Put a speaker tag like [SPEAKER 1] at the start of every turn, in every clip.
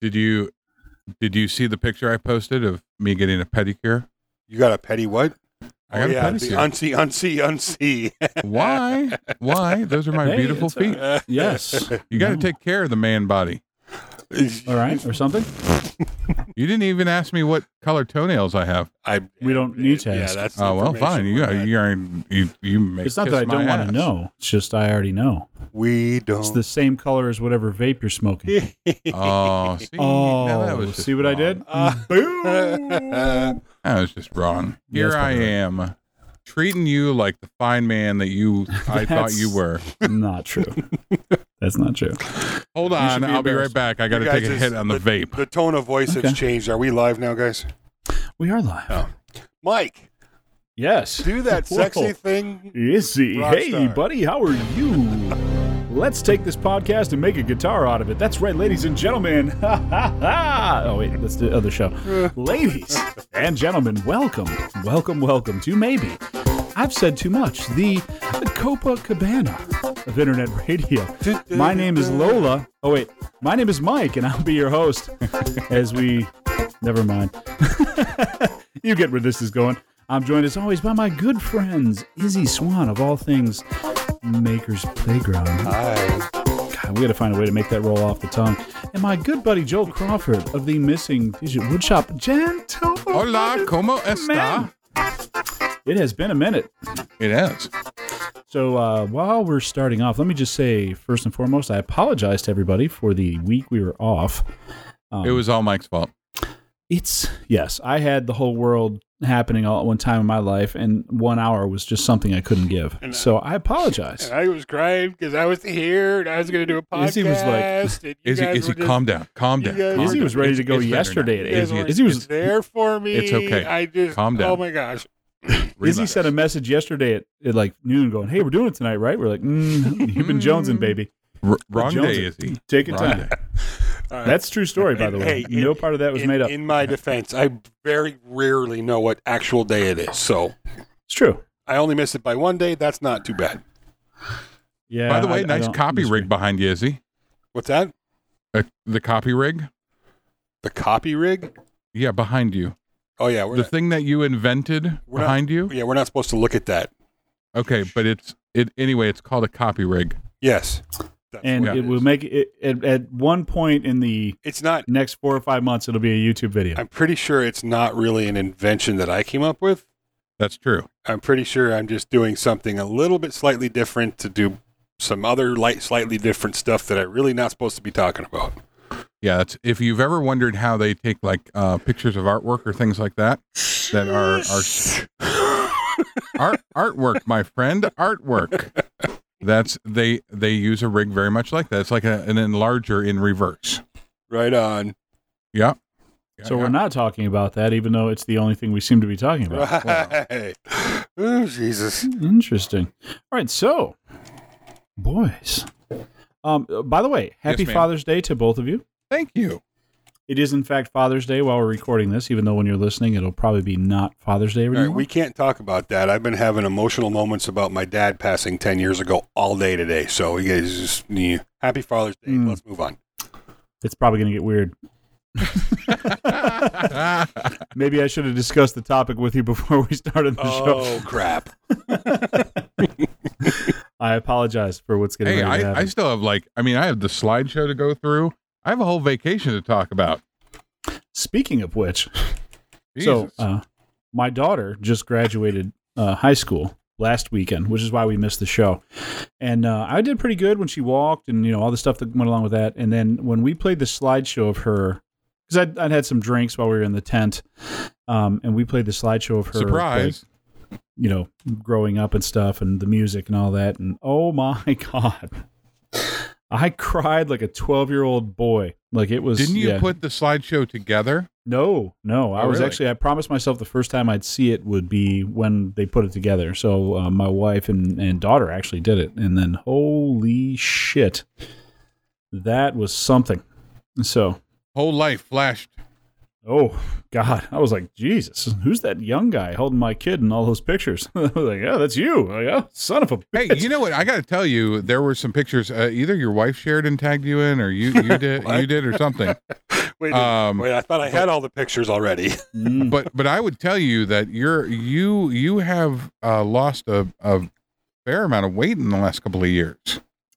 [SPEAKER 1] Did you did you see the picture I posted of me getting a pedicure?
[SPEAKER 2] You got a petty what?
[SPEAKER 1] I got
[SPEAKER 2] oh, yeah,
[SPEAKER 1] a
[SPEAKER 2] the
[SPEAKER 1] pedicure.
[SPEAKER 2] unsee, unsee, unsee.
[SPEAKER 1] Why? Why? Those are my
[SPEAKER 3] Hey,
[SPEAKER 1] beautiful
[SPEAKER 3] it's all
[SPEAKER 1] feet.
[SPEAKER 3] right. Yes.
[SPEAKER 1] You got to take care of the man body.
[SPEAKER 3] All right, or something.
[SPEAKER 1] You didn't even ask me what color toenails I have.
[SPEAKER 2] I,
[SPEAKER 3] We don't need to
[SPEAKER 2] yeah,
[SPEAKER 3] ask.
[SPEAKER 2] That's
[SPEAKER 1] Oh well,
[SPEAKER 2] information
[SPEAKER 1] fine. You
[SPEAKER 2] we're
[SPEAKER 1] got
[SPEAKER 2] not-
[SPEAKER 1] you are you you make.
[SPEAKER 3] It's not that I
[SPEAKER 1] my
[SPEAKER 3] don't want
[SPEAKER 1] ass.
[SPEAKER 3] to know. It's just I already know.
[SPEAKER 2] We don't.
[SPEAKER 3] It's the same color as whatever vape you're smoking.
[SPEAKER 1] Oh, see,
[SPEAKER 3] Oh,
[SPEAKER 1] now that was just
[SPEAKER 3] see what I
[SPEAKER 1] wrong.
[SPEAKER 3] did?
[SPEAKER 2] Uh,
[SPEAKER 3] Boom.
[SPEAKER 1] That was just wrong. Here
[SPEAKER 3] That's
[SPEAKER 1] I
[SPEAKER 3] probably right.
[SPEAKER 1] am, treating you like the fine man that you I thought
[SPEAKER 3] That's-
[SPEAKER 1] you were.
[SPEAKER 3] not true. That's not true.
[SPEAKER 1] Hold on,
[SPEAKER 3] be
[SPEAKER 1] I'll be right back. I got to take a
[SPEAKER 2] is-
[SPEAKER 1] hit on the, vape.
[SPEAKER 2] the tone of voice
[SPEAKER 3] Okay.
[SPEAKER 2] has changed. Are we live now, guys?
[SPEAKER 3] We are live.
[SPEAKER 2] Oh. Mike,
[SPEAKER 3] Yes.
[SPEAKER 2] do that sexy
[SPEAKER 3] Whoa.
[SPEAKER 2] thing.
[SPEAKER 3] Izzy, hey
[SPEAKER 2] star.
[SPEAKER 3] buddy, how are you? Let's take this podcast and make a guitar out of it. That's right, ladies and gentlemen. Ha ha ha! Oh wait, that's the other show. ladies and gentlemen, welcome, welcome, welcome to maybe. I've said too much. The Copacabana of internet radio. My name is Lola. Oh wait, my name is Mike, and I'll be your host as we. Never mind. you get where this is going. I'm joined as always by my good friends, Izzy Swan of all things Maker's Playground.
[SPEAKER 2] Hi.
[SPEAKER 3] God, we got to find a way to make that roll off the tongue. And my good buddy Joel Crawford of the Missing Digit Woodshop. Gentle.
[SPEAKER 1] Hola, como está?
[SPEAKER 3] It has been a minute.
[SPEAKER 1] It has.
[SPEAKER 3] So uh, while we're starting off, let me just say first and foremost, I apologize to everybody for the week we were off. Um,
[SPEAKER 1] It was all Mike's fault.
[SPEAKER 3] It's yes, I had the whole world happening all at one time in my life, and one hour was just something I couldn't give.
[SPEAKER 2] And,
[SPEAKER 3] So I apologize.
[SPEAKER 2] And I was crying because I was here and I was going to do a podcast.
[SPEAKER 3] Izzy was like-
[SPEAKER 2] and you
[SPEAKER 1] Izzy, Izzy,
[SPEAKER 2] just-
[SPEAKER 1] calm down, calm down.
[SPEAKER 2] guys-
[SPEAKER 1] calm
[SPEAKER 3] Izzy
[SPEAKER 1] down.
[SPEAKER 3] was ready to go
[SPEAKER 1] it's better
[SPEAKER 3] yesterday
[SPEAKER 1] now.
[SPEAKER 3] at
[SPEAKER 2] You guys
[SPEAKER 3] Izzy- Izzy was-
[SPEAKER 2] just there for me.
[SPEAKER 1] It's okay.
[SPEAKER 2] I just
[SPEAKER 1] Calm down.
[SPEAKER 2] Oh my gosh.
[SPEAKER 3] Izzy
[SPEAKER 1] Relax.
[SPEAKER 3] sent a message yesterday at, at like noon, going, "Hey, we're doing it tonight, right?" We're like, mm, "You've been jonesing, baby.
[SPEAKER 1] R- wrong
[SPEAKER 3] Jones-
[SPEAKER 1] day, Izzy.
[SPEAKER 3] Take your
[SPEAKER 1] Wrong
[SPEAKER 3] time."
[SPEAKER 1] day.
[SPEAKER 3] That's a true story, by the way.
[SPEAKER 2] Hey,
[SPEAKER 3] no
[SPEAKER 2] in-
[SPEAKER 3] part of that was
[SPEAKER 2] in,
[SPEAKER 3] made up.
[SPEAKER 2] In my defense, I very rarely know what actual day it is. So
[SPEAKER 3] it's true.
[SPEAKER 2] I only miss it by one day. That's not too bad.
[SPEAKER 3] Yeah.
[SPEAKER 1] By the way,
[SPEAKER 3] I- I
[SPEAKER 1] nice
[SPEAKER 3] don't
[SPEAKER 1] copy
[SPEAKER 3] disagree.
[SPEAKER 1] rig behind you, Izzy.
[SPEAKER 2] What's that?
[SPEAKER 1] Uh, the copy rig?
[SPEAKER 2] The copy rig?
[SPEAKER 1] Yeah, behind you.
[SPEAKER 2] Oh yeah, we're
[SPEAKER 1] The
[SPEAKER 2] not,
[SPEAKER 1] thing that you invented
[SPEAKER 2] We're not-
[SPEAKER 1] behind you?
[SPEAKER 2] yeah, we're not supposed to look at that.
[SPEAKER 1] Okay, but it's it anyway, it's called a copy rig.
[SPEAKER 2] Yes. That's
[SPEAKER 3] And it will make it at, at one point in the
[SPEAKER 2] It's not.
[SPEAKER 3] next four or five months. It'll be a YouTube video.
[SPEAKER 2] I'm pretty sure it's not really an invention that I came up with.
[SPEAKER 1] That's true.
[SPEAKER 2] I'm pretty sure I'm just doing something a little bit slightly different to do some other light, slightly different stuff that I'm really not supposed to be talking about.
[SPEAKER 1] Yeah, it's, if you've ever wondered how they take like uh, pictures of artwork or things like that, that are are art artwork, my friend, artwork. That's they they use a rig very much like that. It's like a, an enlarger in reverse.
[SPEAKER 2] right on.
[SPEAKER 1] Yeah.
[SPEAKER 3] so we're not talking about that, even though it's the only thing we seem to be talking about.
[SPEAKER 2] Right. Oh, Jesus.
[SPEAKER 3] Interesting. All right, so boys. Um, by the way, happy
[SPEAKER 1] ma'am.
[SPEAKER 3] Father's Day to both of you.
[SPEAKER 1] Thank you.
[SPEAKER 3] It is in fact Father's Day while we're recording this, even though when you're listening, it'll probably be not Father's Day anymore.
[SPEAKER 2] right, we can't talk about that. I've been having emotional moments about my dad passing 10 years ago all day today. So, you guys just yeah. happy Father's Day.
[SPEAKER 3] Mm.
[SPEAKER 2] Let's move on.
[SPEAKER 3] it's probably going to get weird. Maybe I should have discussed the topic with you before we started the show.
[SPEAKER 2] Oh, crap.
[SPEAKER 3] I apologize for what's getting
[SPEAKER 1] hey,
[SPEAKER 3] ready to
[SPEAKER 1] I. I still have like I mean I have the slideshow to go through. I have a whole vacation to talk about.
[SPEAKER 3] Speaking of which,
[SPEAKER 1] Jesus.
[SPEAKER 3] so uh, my daughter just graduated uh, high school last weekend, which is why we missed the show. And uh, I did pretty good when she walked, and you know all the stuff that went along with that. And then when we played the slideshow of her, because I'd, I'd had some drinks while we were in the tent, um, and we played the slideshow of her,
[SPEAKER 1] surprise.
[SPEAKER 3] like, you know, growing up and stuff, and the music and all that. And oh my god. I cried like a 12 year old boy. Like it was.
[SPEAKER 1] Didn't you
[SPEAKER 3] yeah.
[SPEAKER 1] put the slideshow together?
[SPEAKER 3] No, no. I
[SPEAKER 1] Oh,
[SPEAKER 3] was
[SPEAKER 1] really?
[SPEAKER 3] actually. I promised myself the first time I'd see it would be when they put it together. So uh, my wife and, and daughter actually did it, and then holy shit, that was something. So,
[SPEAKER 1] Whole life flashed.
[SPEAKER 3] Oh god, I was like, Jesus, who's that young guy holding my kid in all those pictures? I was like, yeah, that's you. Like, oh, son of a
[SPEAKER 1] Hey,
[SPEAKER 3] bitch.
[SPEAKER 1] you know what? I got to tell you, there were some pictures. Uh, either your wife shared and tagged you in, or you you did you did or something.
[SPEAKER 2] Wait,
[SPEAKER 1] Um,
[SPEAKER 2] wait, I thought I had all the pictures already.
[SPEAKER 1] But but I would tell you that you're you you have uh, lost a, a fair amount of weight in the last couple of years.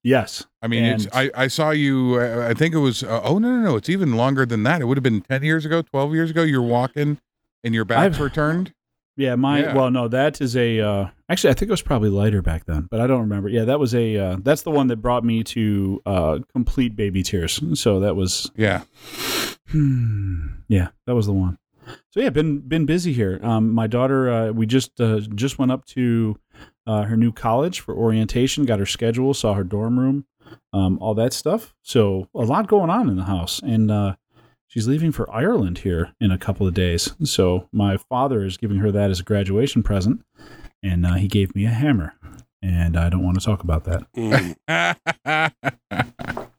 [SPEAKER 3] Yes.
[SPEAKER 1] I mean, it's I, I saw you. Uh, I think it was. Uh, oh no no no! It's even longer than that. It would have been ten years ago, twelve years ago. You're walking, and your backs
[SPEAKER 3] I've-
[SPEAKER 1] were turned.
[SPEAKER 3] Yeah, my
[SPEAKER 1] Yeah.
[SPEAKER 3] well, no, that is a. Uh, actually, I think it was probably lighter back then, but I don't remember. Yeah, that was a. Uh, that's the one that brought me to uh, complete baby tears. So that was.
[SPEAKER 1] Yeah.
[SPEAKER 3] yeah, that was the one. So yeah, been been busy here. Um, my daughter, uh, we just uh, just went up to uh, her new college for orientation. Got her schedule, saw her dorm room, um, all that stuff. So a lot going on in the house, and uh, she's leaving for Ireland here in a couple of days. So my father is giving her that as a graduation present, and uh, he gave me a hammer. And I don't want to talk about that.
[SPEAKER 2] Mm.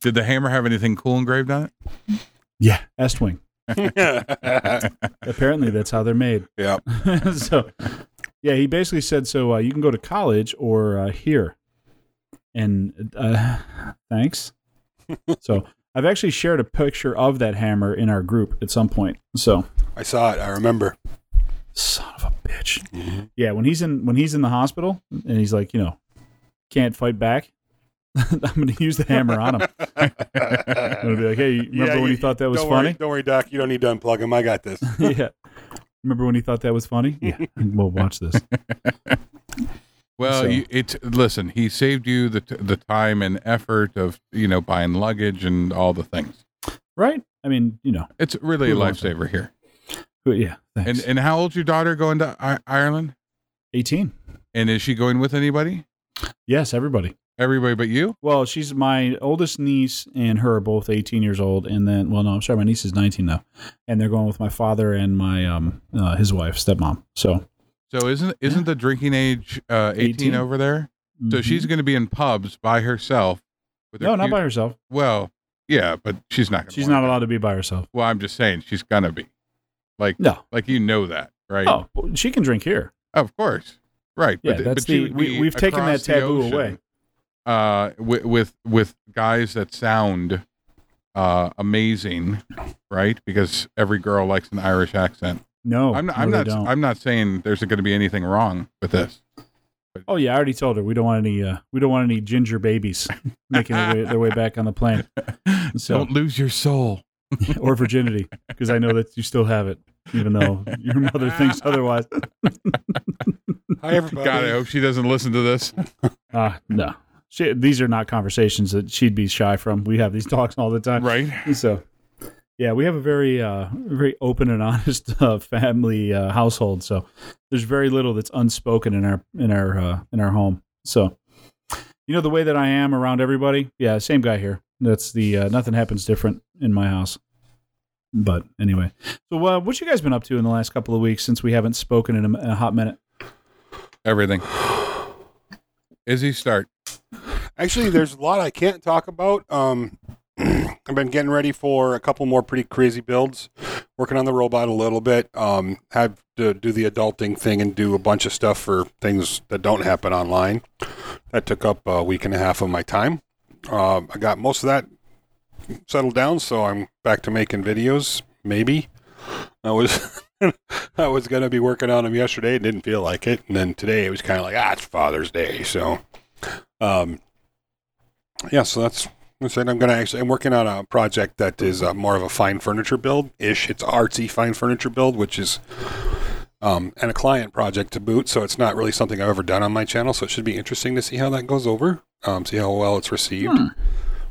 [SPEAKER 1] Did the hammer have anything cool engraved on it?
[SPEAKER 3] Yeah, Estwing.
[SPEAKER 2] yeah.
[SPEAKER 3] Apparently, that's how they're made. Yeah. so yeah he basically said so uh, you can go to college or uh, here and uh, thanks so i've actually shared a picture of that hammer in our group at some point so
[SPEAKER 2] I saw it. I remember.
[SPEAKER 3] son of a bitch yeah when he's in when he's in the hospital and he's like you know can't fight back i'm gonna use the hammer on him i'm gonna be like hey remember
[SPEAKER 2] Yeah,
[SPEAKER 3] when
[SPEAKER 2] you-
[SPEAKER 3] you thought that was
[SPEAKER 2] don't
[SPEAKER 3] funny
[SPEAKER 2] Worry, don't worry, Doc. You don't need to unplug him. I got this.
[SPEAKER 3] yeah remember when he thought that was funny yeah well watch this
[SPEAKER 1] Well,
[SPEAKER 3] So-
[SPEAKER 1] you, it's listen. He saved you the t- the time and effort of you know buying luggage and all the things.
[SPEAKER 3] right i mean you know
[SPEAKER 1] It's really a
[SPEAKER 3] Who wants it?
[SPEAKER 1] lifesaver here.
[SPEAKER 3] but yeah thanks.
[SPEAKER 1] And and how old's your daughter going to I- Ireland?
[SPEAKER 3] 18
[SPEAKER 1] And is she going with anybody?
[SPEAKER 3] Yes, everybody.
[SPEAKER 1] Everybody but you?
[SPEAKER 3] Well, she's my oldest niece and her are both 18 years old, and then well, no, I'm sorry, my niece is 19 now, and they're going with my father and my um uh, his wife, stepmom. So
[SPEAKER 1] So isn't isn't the drinking age uh, 18,
[SPEAKER 3] 18?
[SPEAKER 1] over there? So
[SPEAKER 3] mhm.
[SPEAKER 1] she's going to be in pubs by herself. With her
[SPEAKER 3] no, not by herself.
[SPEAKER 1] Well, yeah, but she's not. Gonna
[SPEAKER 3] She's not allowed to be by herself.
[SPEAKER 1] Well, I'm just saying she's gonna be. Like,
[SPEAKER 3] No.
[SPEAKER 1] like you know that, right?
[SPEAKER 3] Oh, she can drink here.
[SPEAKER 1] Of course, right?
[SPEAKER 3] Yeah,
[SPEAKER 1] but,
[SPEAKER 3] that's
[SPEAKER 1] but
[SPEAKER 3] the- we, we've taken that taboo away.
[SPEAKER 1] Uh, with with with guys that sound uh amazing, right? Because every girl likes an Irish accent.
[SPEAKER 3] No,
[SPEAKER 1] I'm not.
[SPEAKER 3] no,
[SPEAKER 1] I'm not.
[SPEAKER 3] don't.
[SPEAKER 1] I'm not saying there's going to be anything wrong with this.
[SPEAKER 3] oh yeah, I already told her we don't want any. Uh, we don't want any ginger babies making their way, their way back on the plane So-
[SPEAKER 1] Don't lose your soul.
[SPEAKER 3] or virginity, because I know that you still have it, even though your mother thinks otherwise.
[SPEAKER 2] Hi, everybody.
[SPEAKER 1] God, I hope she doesn't listen to this.
[SPEAKER 3] Ah, no. She, these are not conversations that she'd be shy from. We have these talks all the time.
[SPEAKER 1] Right?
[SPEAKER 3] So, yeah, we have a very, uh, very open and honest uh, family uh, household. So, there's very little that's unspoken in our in our uh, in our home. So, you know the way that I am around everybody. Yeah, same guy here. That's the uh, nothing happens different in my house. But anyway, so uh, what you guys been up to in the last couple of weeks since we haven't spoken in a, in a hot minute?
[SPEAKER 1] Everything. Izzy, start.
[SPEAKER 2] Actually, there's a lot I can't talk about. Um, I've been getting ready for a couple more pretty crazy builds, working on the robot a little bit. Um, have to do the adulting thing and do a bunch of stuff for things that don't happen online. That took up a week and a half of my time. Um, I got most of that settled down, so I'm back to making videos. Maybe I was I was gonna be working on them yesterday. and didn't feel like it, and then today it was kind of like ah, it's Father's Day, so um, yeah. So that's that's it. I'm gonna actually I'm working on a project that is uh, more of a fine furniture build ish. It's artsy fine furniture build, which is um, and a client project to boot. So it's not really something I've ever done on my channel. So it should be interesting to see how that goes over. Um, see how well it's received
[SPEAKER 3] Hmm.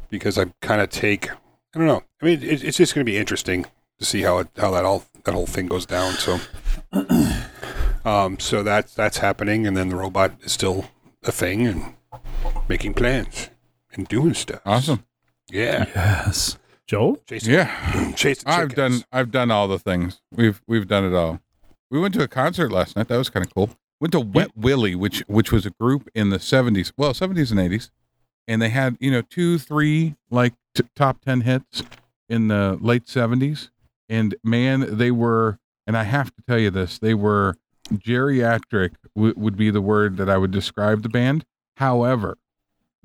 [SPEAKER 2] because I kind of take I don't know. I mean, it, it's just going to be interesting to see how it how that all that whole thing goes down. So, um, so that's that's happening, and then the robot is still a thing and making plans and doing stuff.
[SPEAKER 1] Awesome.
[SPEAKER 2] Yeah.
[SPEAKER 3] Yes, Joel.
[SPEAKER 2] Chasing,
[SPEAKER 1] Yeah.
[SPEAKER 2] chasing
[SPEAKER 1] I've done. I've done all the things. We've we've done it all. We went to a concert last night. That was kind of cool. Went to Wet Willie, which which was a group in the seventies, well seventies and eighties, and they had you know two, three like t- top ten hits in the late seventies. And man, they were, and I have to tell you this, they were geriatric w- would be the word that I would describe the band. However,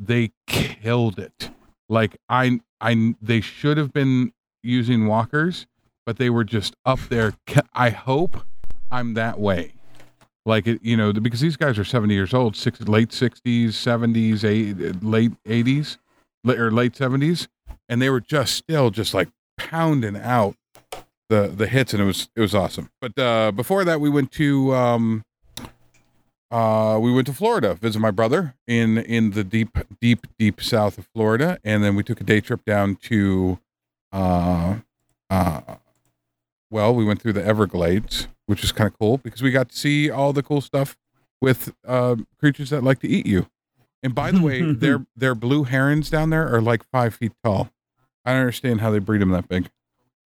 [SPEAKER 1] they killed it. Like I, I, they should have been using walkers, but they were just up there. I hope I'm that way. Like it, you know, because these guys are 70 years old, six, late 60s, 70s, eight, late 80s, la- or late 70s, and they were just still just like pounding out the the hits, and it was it was awesome. But uh, before that, we went to um, uh, we went to Florida, visit my brother in in the deep, deep, deep south of Florida, and then we took a day trip down to, uh, uh, well, we went through the Everglades, which is kind of cool because we got to see all the cool stuff with uh, creatures that like to eat you. And by the way, their their blue herons down there are like five feet tall. I don't understand how they breed them that big,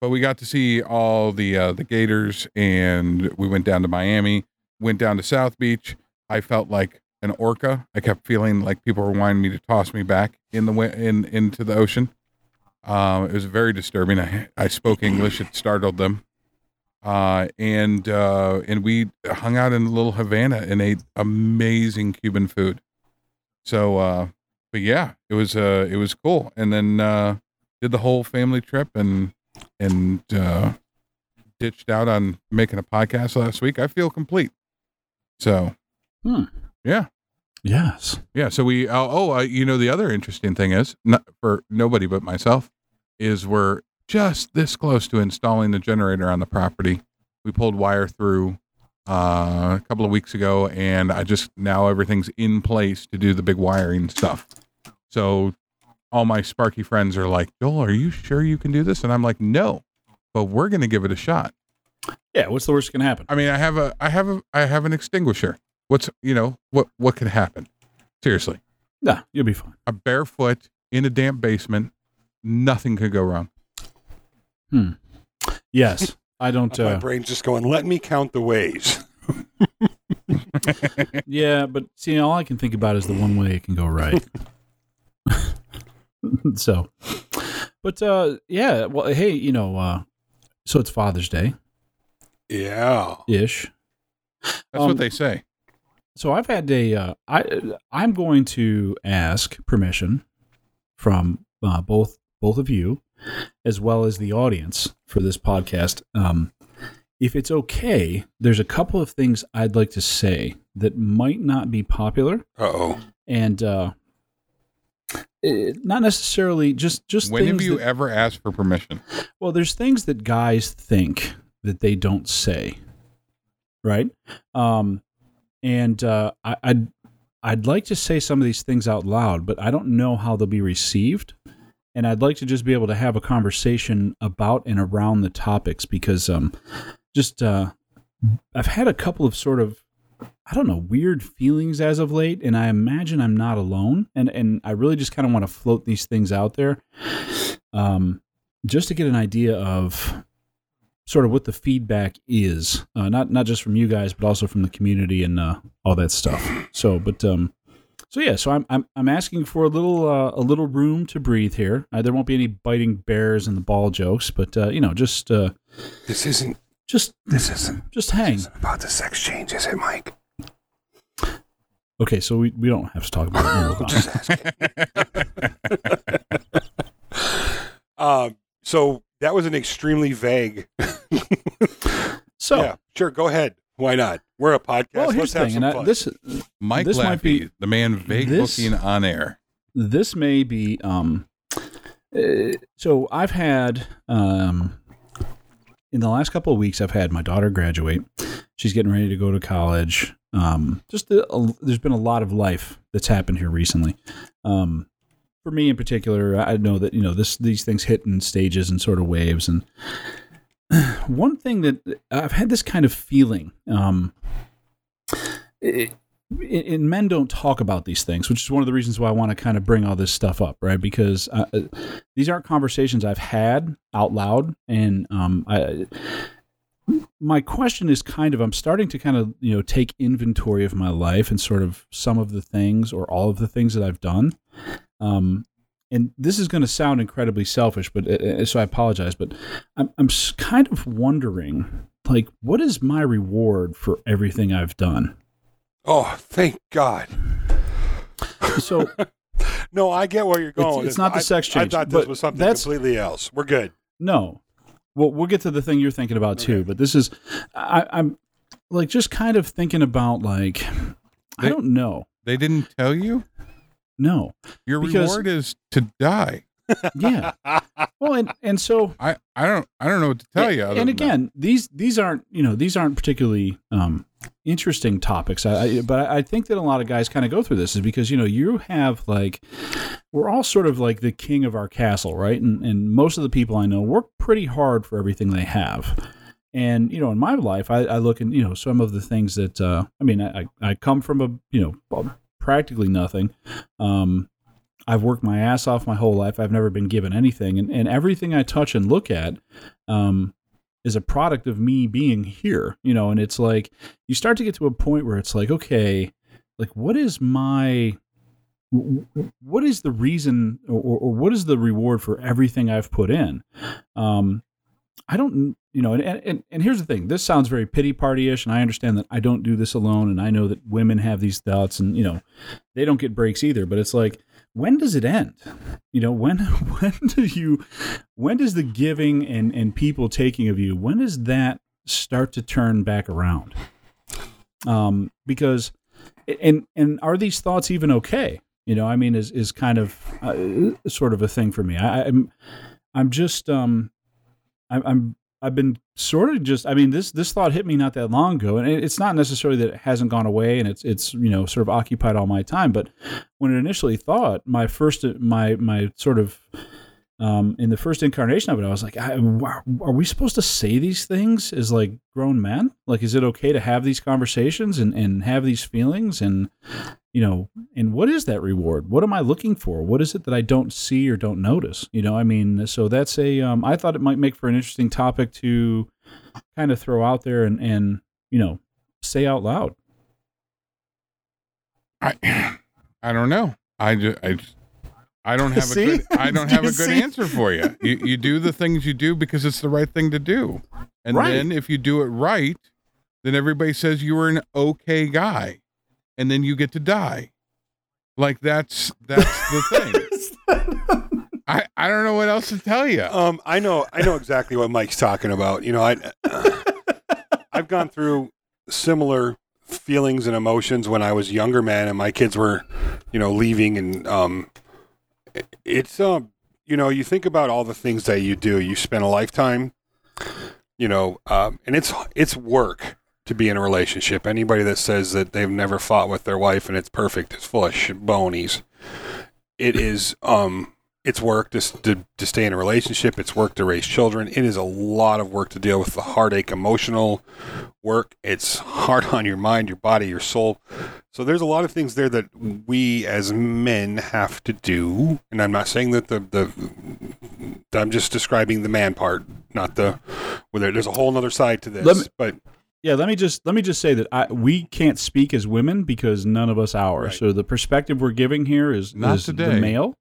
[SPEAKER 1] but we got to see all the uh, the gators, and we went down to Miami, went down to South Beach. I felt like an orca. I kept feeling like people were wanting me to toss me back in the in into the ocean. Um, it was very disturbing. I I spoke English. It startled them. Uh, and uh, and we hung out in Little Havana and ate amazing Cuban food. So, uh, but yeah, it was uh, it was cool. And then uh, did the whole family trip and and uh, ditched out on making a podcast last week. I feel complete. So,
[SPEAKER 3] Hmm.
[SPEAKER 1] yeah,
[SPEAKER 3] Yes.
[SPEAKER 1] yeah. So we oh, oh uh, you know the other interesting thing is not for nobody but myself is we're just this close to installing the generator on the property. We pulled wire through uh, a couple of weeks ago, and I just now everything's in place to do the big wiring stuff. So all my Sparky friends are like, Joel, are you sure you can do this? And I'm like, no, but we're gonna give it a shot.
[SPEAKER 3] Yeah. What's the worst that can happen?
[SPEAKER 1] I mean, I have a, I have a, I have an extinguisher. What's, you know, what, what could happen? Seriously,
[SPEAKER 3] Yeah, you'll be fine.
[SPEAKER 1] a barefoot in a damp basement, nothing could go wrong. Hmm.
[SPEAKER 3] Yes. I don't.
[SPEAKER 2] My
[SPEAKER 3] Uh,
[SPEAKER 2] brain's just going. Let me count the ways.
[SPEAKER 3] yeah, but see, all I can think about is the one way it can go right. so, but uh, yeah. Well, hey, you know, uh, so it's Father's Day
[SPEAKER 2] Yeah.
[SPEAKER 3] ish.
[SPEAKER 1] That's
[SPEAKER 3] Um,
[SPEAKER 1] what they say.
[SPEAKER 3] So I've had a. Uh, I I'm going to ask permission from uh, both both of you, as well as the audience for this podcast. Um, if it's okay, there's a couple of things I'd like to say that might not be popular,
[SPEAKER 2] Uh oh.
[SPEAKER 3] and uh, eh, not necessarily just just
[SPEAKER 1] When have you
[SPEAKER 3] that-
[SPEAKER 1] ever asked for permission?
[SPEAKER 3] well, there's things that guys think that they don't say, right? Um, and uh, I, I'd I'd like to say some of these things out loud, but I don't know how they'll be received. And I'd like to just be able to have a conversation about and around the topics because um, just uh, I've had a couple of sort of I don't know weird feelings as of late, and I imagine I'm not alone. And and I really just kind of want to float these things out there. Um, just to get an idea of sort of what the feedback is, uh, not not just from you guys, but also from the community and uh, all that stuff. So, but um, so yeah, so I'm I'm I'm asking for a little uh, a little room to breathe here. Uh, there won't be any biting bears and the ball jokes, but uh, you know, just uh,
[SPEAKER 2] This isn't.
[SPEAKER 3] just
[SPEAKER 2] This isn't.
[SPEAKER 3] just hang.
[SPEAKER 2] This isn't about the sex change, is it, Mike?
[SPEAKER 3] Okay, so we, we don't have to talk about it. We'll move on.
[SPEAKER 2] Just asking. um. So that was an extremely vague.
[SPEAKER 3] So,
[SPEAKER 2] yeah. Sure. Go ahead. Why not? We're a podcast.
[SPEAKER 3] well,
[SPEAKER 2] Let's
[SPEAKER 3] here's the
[SPEAKER 2] have
[SPEAKER 3] thing,
[SPEAKER 2] some
[SPEAKER 3] and
[SPEAKER 2] fun.
[SPEAKER 3] I, this
[SPEAKER 1] Mike
[SPEAKER 3] This
[SPEAKER 1] Laffey,
[SPEAKER 3] might be-
[SPEAKER 1] the man vague
[SPEAKER 3] this-
[SPEAKER 1] booking on air.
[SPEAKER 3] this may be um uh, so i've had um in the last couple of weeks i've had my daughter graduate she's getting ready to go to college um just a, a- there's been a lot of life that's happened here recently um for me in particular i know that you know this these things hit in stages and sort of waves and one thing that i've had this kind of feeling um it, and men don't talk about these things, which is one of the reasons why I want to kind of bring all this stuff up, right? Because uh, uh, these aren't conversations I've had out loud, and um, I, my question is kind of I'm starting to kind of you know take inventory of my life and sort of some of the things or all of the things that I've done. Um, and this is going to sound incredibly selfish, but uh, so I apologize. But I'm I'm kind of wondering, like, what is my reward for everything I've done?
[SPEAKER 2] oh, thank God.
[SPEAKER 3] So
[SPEAKER 2] No, I get where you're going.
[SPEAKER 3] it's not the
[SPEAKER 2] I-
[SPEAKER 3] sex change.
[SPEAKER 2] I thought this
[SPEAKER 3] but
[SPEAKER 2] was something
[SPEAKER 3] that's-
[SPEAKER 2] completely else. We're good.
[SPEAKER 3] No. Well, we'll get to the thing you're thinking about too,
[SPEAKER 2] Okay.
[SPEAKER 3] but this is, I, I'm like just kind of thinking about like, I don't know.
[SPEAKER 1] They didn't tell you
[SPEAKER 3] No.
[SPEAKER 1] your
[SPEAKER 3] Because-
[SPEAKER 1] reward is to die.
[SPEAKER 3] Yeah. well, and and so
[SPEAKER 1] I, I don't I don't know what to tell you.
[SPEAKER 3] and
[SPEAKER 1] than that.
[SPEAKER 3] again, these these aren't you know these aren't particularly um, interesting topics. I, I, but I think that a lot of guys kind of go through this is because you know you have like we're all sort of like the king of our castle, right? And and most of the people I know work pretty hard for everything they have. And you know, in my life, I, I look and you know some of the things that uh, I mean, I, I come from a you know practically nothing. Um, I've worked my ass off my whole life. I've never been given anything, and, and everything I touch and look at um, is a product of me being here. You know, and it's like you start to get to a point where it's like, okay, like what is my what is the reason or, or what is the reward for everything I've put in? Um, I don't, you know, and, and, and here's the thing. This sounds very pity party ish, and I understand that I don't do this alone, and I know that women have these thoughts, and you know, they don't get breaks either. But it's like, when does it end? You know, when when do you, when does the giving and and people taking of you, when does that start to turn back around? Um, because, and and are these thoughts even okay? You know, I mean, is is kind of uh, sort of a thing for me. I, I'm I'm just um I'm I've been sort of just I mean this this thought hit me not that long ago and it's not necessarily that it hasn't gone away and it's it's you know sort of occupied all my time but when it initially thought my first my my sort of um, in the first incarnation of it, I was like, I, are we supposed to say these things as like grown men? Like, is it okay to have these conversations and, and have these feelings? And, you know, and what is that reward? What am I looking for? What is it that I don't see or don't notice? You know, I mean, so that's a, um, I thought it might make for an interesting topic to kind of throw out there and, and, you know, say out loud.
[SPEAKER 1] I I don't know. I just I, I don't have a good I don't have a good
[SPEAKER 3] see?
[SPEAKER 1] answer for you. you. You do the things you do because it's the right thing to do, and
[SPEAKER 3] Right.
[SPEAKER 1] then if you do it right, then everybody says you were an okay guy, and then you get to die. Like that's that's the thing. I I don't know what else to tell you.
[SPEAKER 2] Um, I know, I know exactly what Mike's talking about. You know, I, I've gone through similar feelings and emotions when I was younger man, and my kids were, you know, leaving, and um, it's um, you know, you think about all the things that you do. You spend a lifetime, you know, um, and it's it's work to be in a relationship. Anybody that says that they've never fought with their wife and it's perfect is full of sh- bonies. It is um it's work to, to to stay in a relationship. It's work to raise children. It is a lot of work to deal with the heartache, emotional work. It's hard on your mind, your body, your soul. So there's a lot of things there that we as men have to do. And I'm not saying that the the I'm just describing the man part, not the whether there's a whole other side to this.
[SPEAKER 3] Me-
[SPEAKER 2] but
[SPEAKER 3] Yeah, let me just let me just say that I, we can't speak as women because none of us are.
[SPEAKER 2] Right.
[SPEAKER 3] So the perspective we're giving here is,
[SPEAKER 1] Not
[SPEAKER 3] is the
[SPEAKER 1] today.
[SPEAKER 3] male,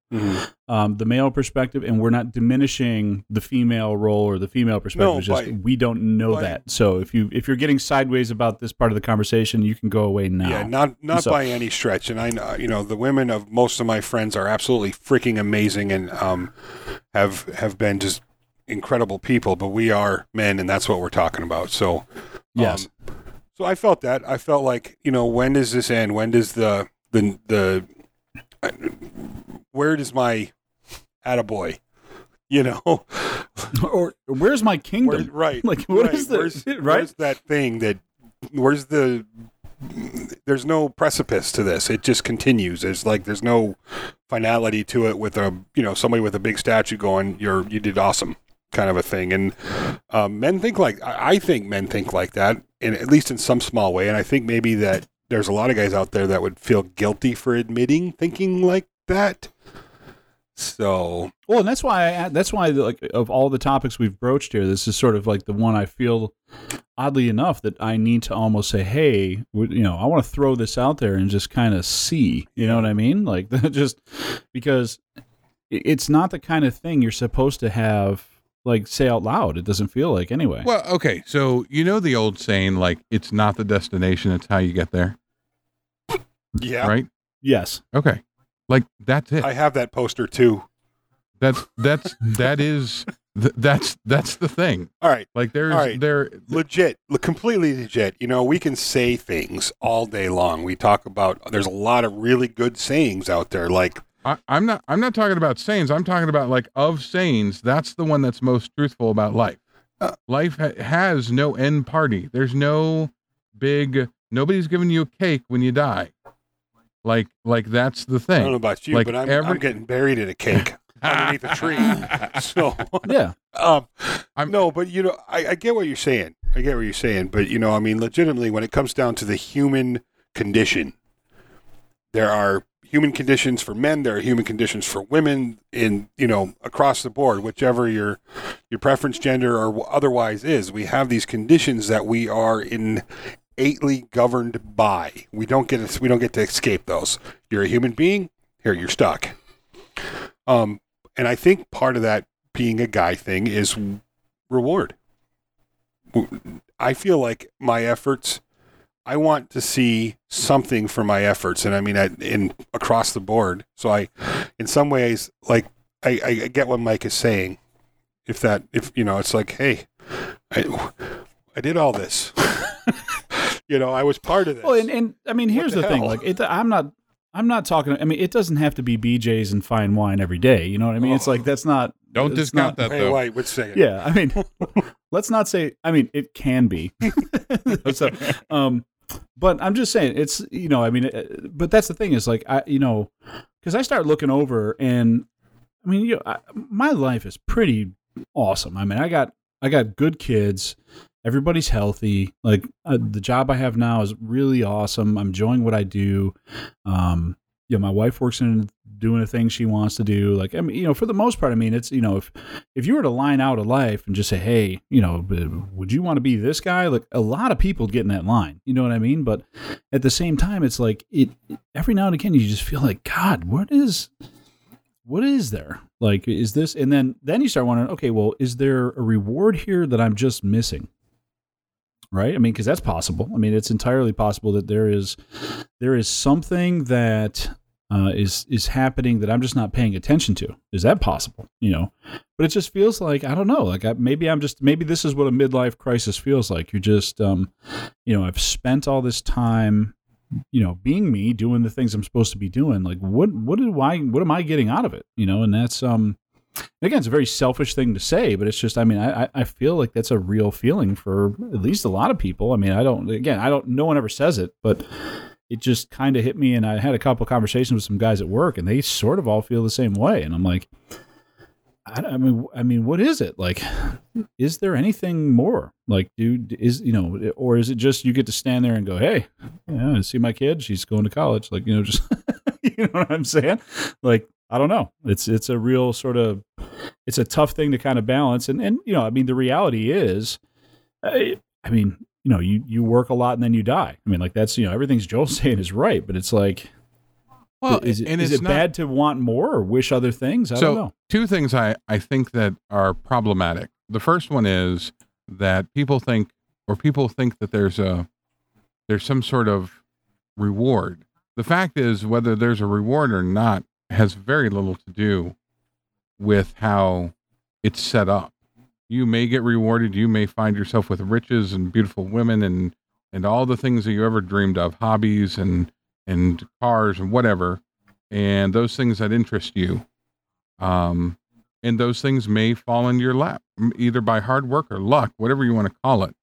[SPEAKER 3] um, the male perspective, and we're not diminishing the female role or the female perspective.
[SPEAKER 2] No,
[SPEAKER 3] it's just
[SPEAKER 2] by-
[SPEAKER 3] we don't know
[SPEAKER 2] by-
[SPEAKER 3] that. So if you if you're getting sideways about this part of the conversation, you can go away now.
[SPEAKER 2] Yeah, not not
[SPEAKER 3] So-
[SPEAKER 2] by any stretch. And I know, you know, the women of most of my friends are absolutely freaking amazing and um, have have been just incredible people. But we are men, and that's what we're talking about. So,
[SPEAKER 3] yes,
[SPEAKER 2] um, so I felt that. I felt like, you know, when does this end? When does the the the where does my attaboy? You know,
[SPEAKER 3] or where's my
[SPEAKER 2] Where-
[SPEAKER 3] kingdom?
[SPEAKER 2] right?
[SPEAKER 3] Like, what
[SPEAKER 2] right.
[SPEAKER 3] is the-
[SPEAKER 2] where's,
[SPEAKER 3] right?
[SPEAKER 2] Where's that thing that? Where's the? There's no precipice to this. It just continues. It's like there's no finality to it with a you know somebody with a big statue going you're you did awesome kind of a thing. And um, men think like I think men think like that, in at least in some small way. And I think maybe that there's a lot of guys out there that would feel guilty for admitting thinking like that. So
[SPEAKER 3] Well, and that's why I, that's why like of all the topics we've broached here, this is sort of like the one I feel oddly enough that I need to almost say, hey, you know, I want to throw this out there and just kind of see, you know what I mean? Like just because it's not the kind of thing you're supposed to have like say out loud. It doesn't feel like anyway.
[SPEAKER 1] Well, okay, so you know the old saying, like it's not the destination; it's how you get there,
[SPEAKER 2] yeah,
[SPEAKER 1] right?
[SPEAKER 3] yes.
[SPEAKER 1] Okay, like that's it.
[SPEAKER 2] I have that poster too.
[SPEAKER 1] That's that's that is th- that's that's the thing.
[SPEAKER 2] All right.
[SPEAKER 1] Like there's
[SPEAKER 2] All right.
[SPEAKER 1] there
[SPEAKER 2] legit, completely legit. You know, we can say things all day long. We talk about there's a lot of really good sayings out there. Like,
[SPEAKER 1] I, I'm not I'm not talking about sayings. I'm talking about like of sayings. That's the one that's most truthful about life.
[SPEAKER 2] Uh.
[SPEAKER 1] life ha- has no end party. There's no big. Nobody's giving you a cake when you die. Like like that's the thing.
[SPEAKER 2] I don't know
[SPEAKER 1] thing.
[SPEAKER 2] about you,
[SPEAKER 1] Like
[SPEAKER 2] but I'm,
[SPEAKER 1] every-
[SPEAKER 2] I'm getting buried in a cake underneath a tree. So,
[SPEAKER 3] Yeah.
[SPEAKER 2] um,
[SPEAKER 1] I'm-
[SPEAKER 2] no, but you know, I, I get what you're saying. I get what you're saying, but you know, I mean, legitimately, when it comes down to the human condition, there are human conditions for men. There are human conditions for women. In you know, across the board, whichever your your preference, gender, or otherwise is, we have these conditions that we are innately governed by. We don't get to, we don't get to escape those. You're a human being. Here, you're stuck. Um, and I think part of that being a guy thing is reward. I feel like my efforts. I want to see something for my efforts, and I mean, I, in across the board. So I, in some ways, like I, I get what Mike is saying. If that, if you know, it's like, hey, I, I did all this. you know, I was part of this.
[SPEAKER 3] Well, and, and I mean,
[SPEAKER 2] What
[SPEAKER 3] here's
[SPEAKER 2] the
[SPEAKER 3] the, thing. Like, it, I'm not, I'm not talking. I mean, it doesn't have to be BJ's and fine wine every day. You know what I mean? It's like that's not.
[SPEAKER 1] Don't
[SPEAKER 3] it's
[SPEAKER 1] discount
[SPEAKER 3] not-
[SPEAKER 1] that though.
[SPEAKER 2] White would say it.
[SPEAKER 3] Yeah, I mean, let's not say. I mean, it can be. so, um, but I'm just saying it's you know I mean, uh, but that's the thing is like I you know because I start looking over and I mean you know, I, my life is pretty awesome. I mean I got I got good kids. Everybody's healthy. Like uh, the job I have now is really awesome. I'm enjoying what I do. Um, you know, my wife works in doing a thing she wants to do. Like, I mean, you know, for the most part, I mean, it's you know, if if you were to line out a life and just say, hey, you know, would you want to be this guy? Like, a lot of people get in that line. You know what I mean? But at the same time, it's like it. Every now and again, you just feel like, God, what is, what is there? Like, is this? And then then you start wondering, okay, well, is there a reward here that I'm just missing? Right? I mean, because that's possible. I mean, it's entirely possible that there is there is something that uh, is is happening that I'm just not paying attention to. Is that possible? You know, but it just feels like I don't know. Like I, maybe I'm just maybe this is what a midlife crisis feels like. You're just, um, you know, I've spent all this time, you know, being me, doing the things I'm supposed to be doing. Like what what do I what am I getting out of it? You know, and that's um. Again, it's a very selfish thing to say, but it's just, I mean, I, I- I feel like that's a real feeling for at least a lot of people. I mean, I don't, again, I don't, no one ever says it, but it just kind of hit me and i had a couple conversations with some guys at work and they sort of all feel the same way and i'm like I, I mean i mean what is it? Like is there anything more? Like dude is you know or is it just you get to stand there and go hey yeah I see my kid she's going to college like you know just you know what i'm saying? Like i don't know. It's it's a real sort of it's a tough thing to kind of balance and and you know i mean the reality is I, I mean you know, you you work a lot and then you die. I mean, like that's you know everything's Joel saying is right, but it's like,
[SPEAKER 1] Well,
[SPEAKER 3] is it,
[SPEAKER 1] and
[SPEAKER 3] is it
[SPEAKER 1] not,
[SPEAKER 3] bad to want more or wish other things? I
[SPEAKER 1] so
[SPEAKER 3] don't know.
[SPEAKER 1] two things I, I think that are problematic. The first one is that people think or people think that there's a there's some sort of reward. The fact is whether there's a reward or not has very little to do with how it's set up. You may get rewarded, you may find yourself with riches and beautiful women and and all the things that you ever dreamed of, hobbies and and cars and whatever, and those things that interest you um, and those things may fall into your lap either by hard work or luck whatever you want to call it.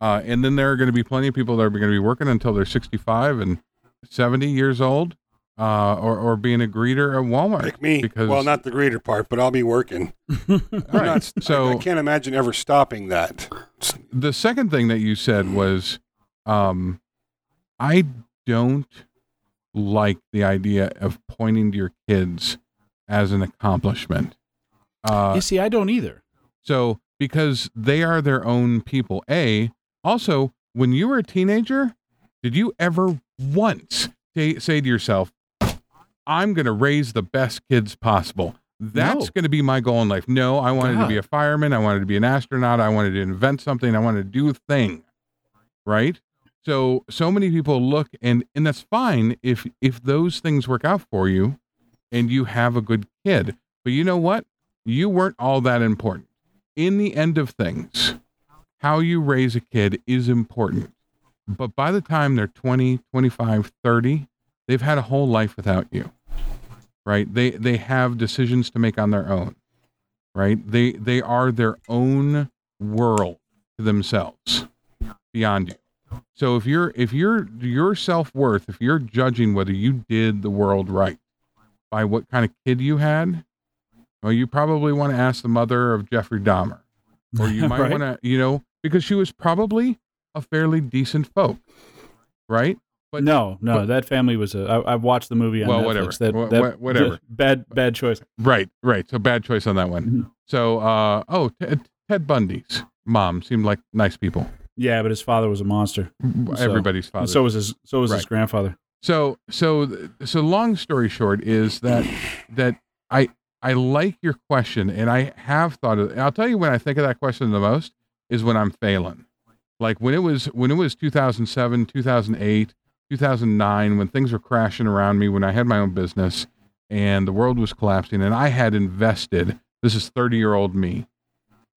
[SPEAKER 1] Uh, and then there are going to be plenty of people that are going to be working until they're 65 and 70 years old uh, or, or being a greeter at walmart
[SPEAKER 2] Like me.
[SPEAKER 1] because
[SPEAKER 2] well, not the greeter part, but I'll be working. I'm
[SPEAKER 1] Right.
[SPEAKER 2] not, so
[SPEAKER 1] So-
[SPEAKER 2] I, I can't imagine ever stopping that.
[SPEAKER 1] the second thing that you said was um, i don't like the idea of pointing to your kids as an accomplishment uh,
[SPEAKER 3] you see, I don't either.
[SPEAKER 1] So, because they are their own people. A, also, when you were a teenager, did you ever once say, say to yourself, I'm going to raise the best kids possible? That's
[SPEAKER 3] No.
[SPEAKER 1] going to be my goal in life. No, I wanted to be a fireman. I wanted to be an astronaut. I wanted to invent something. I wanted to do a thing. Right? So, so many people look and and that's fine if if those things work out for you and you have a good kid. But you know what? You weren't all that important. in the end of things, how you raise a kid is important. But by the time they're 20, 25, 30, they've had a whole life without you. Right? They they have decisions to make on their own. Right? They they are their own world to themselves beyond you. So if you're if you're your self-worth, if you're judging whether you did the world right by what kind of kid you had, well, you probably want to ask the mother of Jeffrey Dahmer. Or you might
[SPEAKER 3] Right.
[SPEAKER 1] want to, you know, because she was probably a fairly decent folk, right? But
[SPEAKER 3] no, no,
[SPEAKER 1] but-
[SPEAKER 3] that family was a. I, I've watched the movie on
[SPEAKER 1] Well,
[SPEAKER 3] Netflix.
[SPEAKER 1] whatever.
[SPEAKER 3] That,
[SPEAKER 1] wha- whatever.
[SPEAKER 3] Bad, bad choice.
[SPEAKER 1] Right, right. So bad choice on that one.
[SPEAKER 3] Mhm.
[SPEAKER 1] So, uh, oh, Ted, Ted Bundy's mom seemed like nice people.
[SPEAKER 3] Yeah, but his father was a monster.
[SPEAKER 1] Everybody's father.
[SPEAKER 3] And so was his. So was his grandfather.
[SPEAKER 1] So so so long story short is that that I I like your question and I have thought of I'll tell you when I think of that question the most is when I'm failing. Like when it was when it was 2007, 2008, 2009 when things were crashing around me when I had my own business and the world was collapsing and I had invested this is 30-year-old me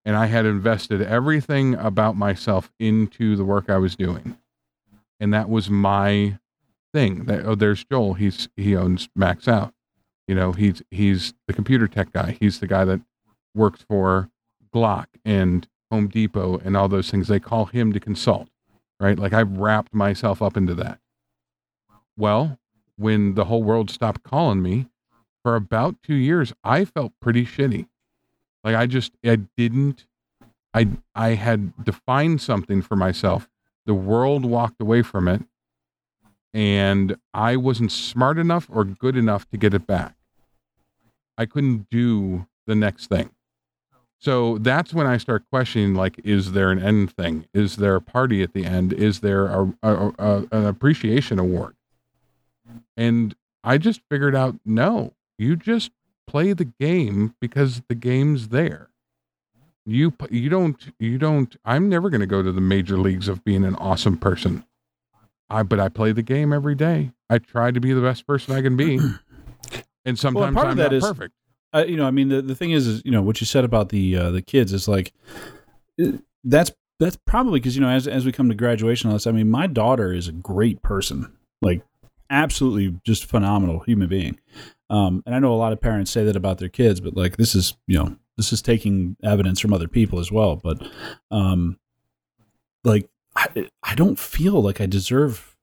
[SPEAKER 1] and I had invested everything about myself into the work I was doing. And that was my thing. That oh, there's Joel. He's he owns Max Out. You know, he's he's the computer tech guy. He's the guy that works for Glock and Home Depot and all those things. They call him to consult, right? Like I've wrapped myself up into that. Well, when the whole world stopped calling me for about two years, I felt pretty shitty. Like I just I didn't I I had defined something for myself. The world walked away from it and I wasn't smart enough or good enough to get it back. I couldn't do the next thing. So that's when I start questioning like, is there an end thing? Is there a party at the end? Is there a, a, a an appreciation award? And I just figured out no, you just play the game because the game's there. You you don't you don't. I'm never going to go to the major leagues of being an awesome person. I but I play the game every day. I try to be the best person I can be, and sometimes
[SPEAKER 3] part
[SPEAKER 1] I'm
[SPEAKER 3] that
[SPEAKER 1] not
[SPEAKER 3] is-
[SPEAKER 1] perfect.
[SPEAKER 3] uh, you know, I mean, the, the thing is, is you know what you said about the uh, the kids is like uh, that's that's probably because you know as as we come to graduation, all this. I mean, my daughter is a great person, like absolutely just phenomenal human being. Um, and I know a lot of parents say that about their kids, but like this is you know this is taking evidence from other people as well. But um, like I, I don't feel like I deserve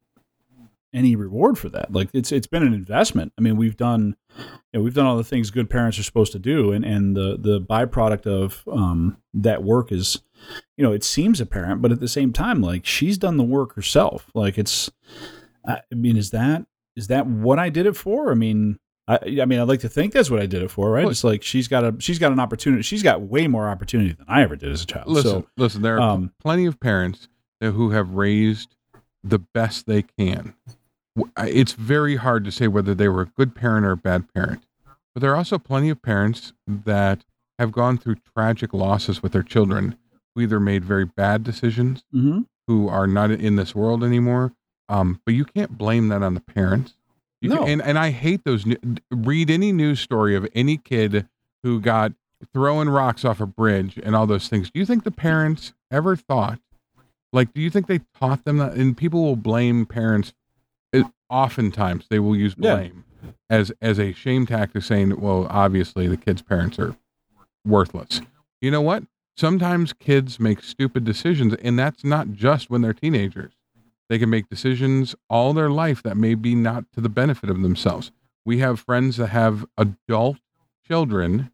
[SPEAKER 3] any reward for that. Like it's it's been an investment. I mean, we've done you know, we've done all the things good parents are supposed to do, and and the the byproduct of um, that work is, you know, it seems apparent, but at the same time, like she's done the work herself. Like it's, I mean, is that is that what I did it for? I mean. I, I mean, I'd like to think that's what I did it for, right? It's like she's got a she's got an opportunity. She's got way more opportunity than I ever did as a child.
[SPEAKER 1] Listen,
[SPEAKER 3] so,
[SPEAKER 1] listen. There are
[SPEAKER 3] um,
[SPEAKER 1] plenty of parents that- who have raised the best they can. It's very hard to say whether they were a good parent or a bad parent, but there are also plenty of parents that have gone through tragic losses with their children, who either made very bad decisions,
[SPEAKER 3] mhm.
[SPEAKER 1] who are not in this world anymore. Um, but you can't blame that on the parents. You
[SPEAKER 3] No.
[SPEAKER 1] can, and and I hate those. Read any news story of any kid who got throwing rocks off a bridge and all those things. Do you think the parents ever thought, like, do you think they taught them that? And people will blame parents. It, oftentimes, they will use
[SPEAKER 3] Yeah.
[SPEAKER 1] blame as as a shame tactic, saying, "Well, obviously, the kid's parents are worthless." You know what? Sometimes kids make stupid decisions, and that's not just when they're teenagers. They can make decisions all their life that may be not to the benefit of themselves. We have friends that have adult children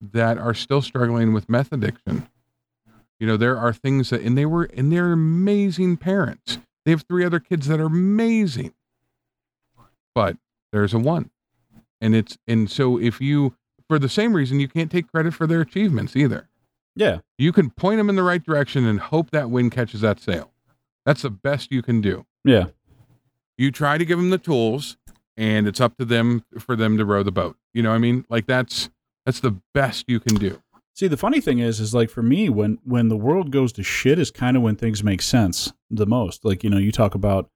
[SPEAKER 1] that are still struggling with meth addiction. You know, there are things that, and they were, and they're amazing parents. They have three other kids that are amazing, but there's a one. And it's, and so if you, for the same reason, you can't take credit for their achievements either.
[SPEAKER 3] yeah,
[SPEAKER 1] You can point them in the right direction and hope that wind catches that sail. That's the best you can do.
[SPEAKER 3] yeah.
[SPEAKER 1] You try to give them the tools, and it's up to them for them to row the boat. You know what I mean? Like that's that's the best you can do.
[SPEAKER 3] See, the funny thing is, is like for me, when when the world goes to shit, is kind of when things make sense the most. Like you know, you talk about,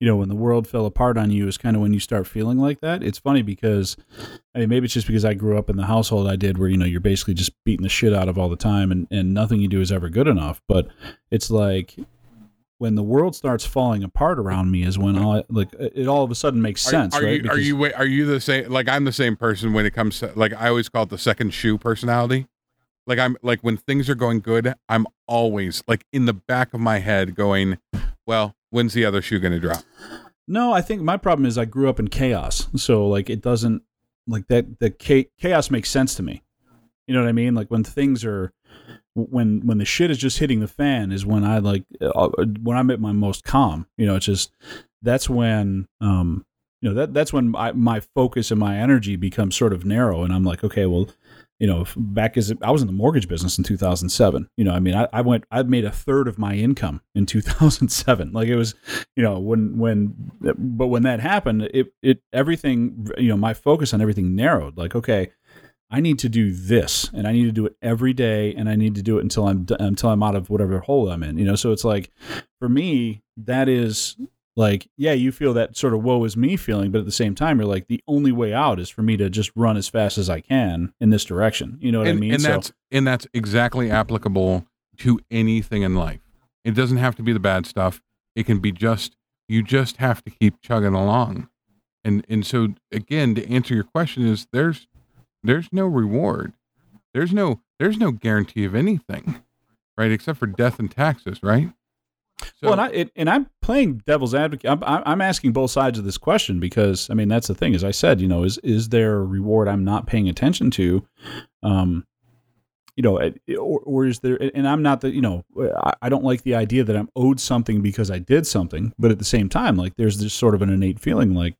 [SPEAKER 3] you know, when the world fell apart on you is kind of when you start feeling like that. It's funny because, I mean, maybe it's just because I grew up in the household I did, where you know you're basically just beating the shit out of all the time, and and nothing you do is ever good enough. But it's like when the world starts falling apart around me is when all like it all of a sudden makes sense.
[SPEAKER 1] Are, are
[SPEAKER 3] right?
[SPEAKER 1] you are you are you the same? Like I'm the same person when it comes to like I always call it the second shoe personality. Like I'm like when things are going good, I'm always like in the back of my head going, "Well, when's the other shoe going to drop?"
[SPEAKER 3] No, I think my problem is I grew up in chaos. So like it doesn't like that the chaos makes sense to me. You know what I mean? Like when things are when when the shit is just hitting the fan is when I like uh, when I'm at my most calm. You know, it's just that's when um you know that that's when I, my focus and my energy becomes sort of narrow and I'm like, okay, well, you know, back as I was in the mortgage business in 2007. You know, I mean, I, I went, I made a third of my income in 2007. Like it was, you know, when when, but when that happened, it it everything, you know, my focus on everything narrowed. Like, okay, I need to do this, and I need to do it every day, and I need to do it until I'm until I'm out of whatever hole I'm in. You know, so it's like, for me, that is like yeah you feel that sort of woe is me feeling but at the same time you're like the only way out is for me to just run as fast as i can in this direction you know what
[SPEAKER 1] and,
[SPEAKER 3] i mean
[SPEAKER 1] and
[SPEAKER 3] so
[SPEAKER 1] that's and that's exactly applicable to anything in life. It doesn't have to be the bad stuff. It can be just you just have to keep chugging along. And and so again, to answer your question is there's there's no reward. There's no there's no guarantee of anything, right? Except for death and taxes, right? So,
[SPEAKER 3] well, and I it, and I'm playing devil's advocate. I'm, I'm I'm asking both sides of this question because I mean that's the thing. As I said, you know, is is there a reward I'm not paying attention to? Um, you know, it- or, or is there? And I'm not the you know, I, I don't like the idea that I'm owed something because I did something. But at the same time, like there's this sort of an innate feeling like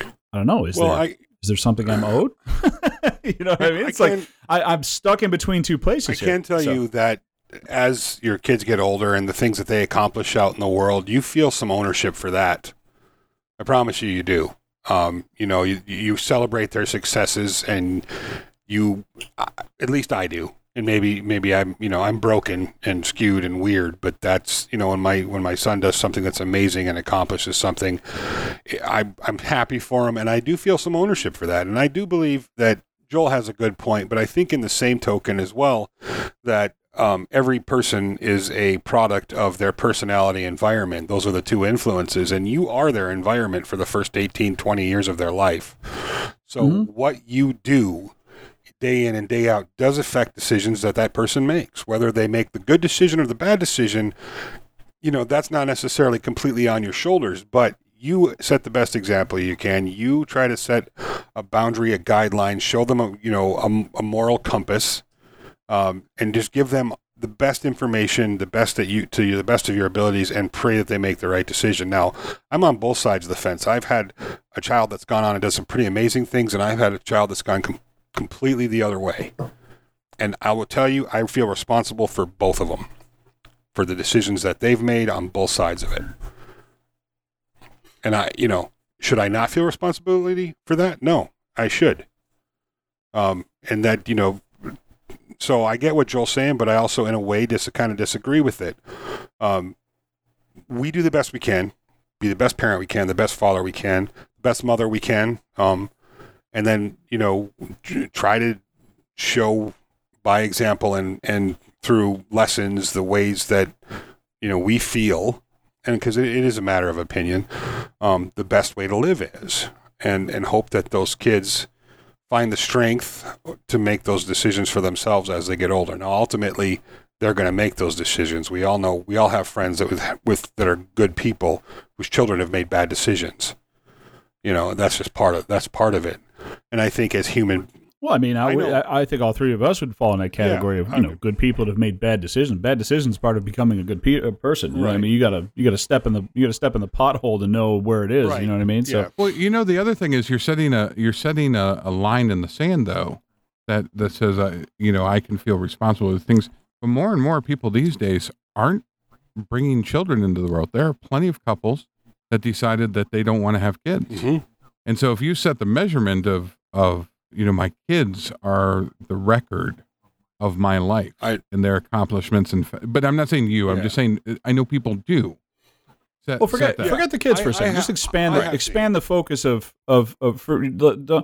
[SPEAKER 3] I don't know. Is
[SPEAKER 2] well,
[SPEAKER 3] there
[SPEAKER 2] I,
[SPEAKER 3] is there something I'm owed? you know what I mean?
[SPEAKER 2] I
[SPEAKER 3] It's like
[SPEAKER 2] can,
[SPEAKER 3] I, I'm stuck in between two places.
[SPEAKER 2] I
[SPEAKER 3] here.
[SPEAKER 2] can tell
[SPEAKER 3] So-
[SPEAKER 2] you that as your kids get older and the things that they accomplish out in the world, you feel some ownership for that. I promise you, you do. Um, you know, you, you celebrate their successes, and you, at least I do. And maybe, maybe I'm, you know, I'm broken and skewed and weird, but that's, you know, when my when my son does something that's amazing and accomplishes something, I, I'm happy for him, and I do feel some ownership for that. And I do believe that Joel has a good point, but I think in the same token as well that um, every person is a product of their personality environment. Those are the two influences, and you are their environment for the first 18, 20 years of their life. So,
[SPEAKER 3] Mhm.
[SPEAKER 2] what you do day in and day out does affect decisions that that person makes. Whether they make the good decision or the bad decision, you know, that's not necessarily completely on your shoulders, but you set the best example you can. You try to set a boundary, a guideline, show them a you know a, a moral compass, um, and just give them the best information, the best that you to you, the best of your abilities, and pray that they make the right decision. Now, I'm on both sides of the fence. I've had a child that's gone on and does some pretty amazing things, and I've had a child that's gone com- completely the other way. And I will tell you, I feel responsible for both of them, for the decisions that they've made on both sides of it. And I, you know, should I not feel responsibility for that? No, I should. Um, and that, you know, so I get what Joel's saying, but I also, in a way, dis- kind of disagree with it. Um, we do the best we can, be the best parent we can, the best father we can, best mother we can, um, and then you know, try to show by example and and through lessons the ways that you know we feel, and because it, it is a matter of opinion, um, the best way to live is, and and hope that those kids find the strength to make those decisions for themselves as they get older. Now, ultimately, they're going to make those decisions. We all know, we all have friends that with, with that are good people whose children have made bad decisions. You know, that's just part of that's part of it. And I think as human,
[SPEAKER 3] Well, I mean, I,
[SPEAKER 2] I
[SPEAKER 3] would- I, I think all three of us would fall in that category of
[SPEAKER 2] I
[SPEAKER 3] you know
[SPEAKER 2] mean-
[SPEAKER 3] good people that have made bad decisions. Bad decisions is part of becoming a good pe- uh, person. You know what I mean, you gotta you gotta step in the you gotta step in the pothole to know where it is.
[SPEAKER 2] Right.
[SPEAKER 3] You know what I mean? So
[SPEAKER 2] yeah,
[SPEAKER 1] Well, you know, the other thing is you're setting a you're setting a, a line in the sand though that that says uh, you know I can feel responsible for things. But more and more people these days aren't bringing children into the world. There are plenty of couples that decided that they don't want to have kids,
[SPEAKER 2] hmm
[SPEAKER 1] and so if you set the measurement of of you know my kids are the record of my life
[SPEAKER 2] I-
[SPEAKER 1] and their accomplishments and fa- but I'm not saying you I'm
[SPEAKER 2] Yeah.
[SPEAKER 1] just saying I know people do set,
[SPEAKER 3] Well, forget
[SPEAKER 1] set that.
[SPEAKER 3] forget the kids for a second.
[SPEAKER 2] I
[SPEAKER 3] just expand
[SPEAKER 2] I
[SPEAKER 3] the,
[SPEAKER 2] have
[SPEAKER 3] expand the focus of of of for, the, the,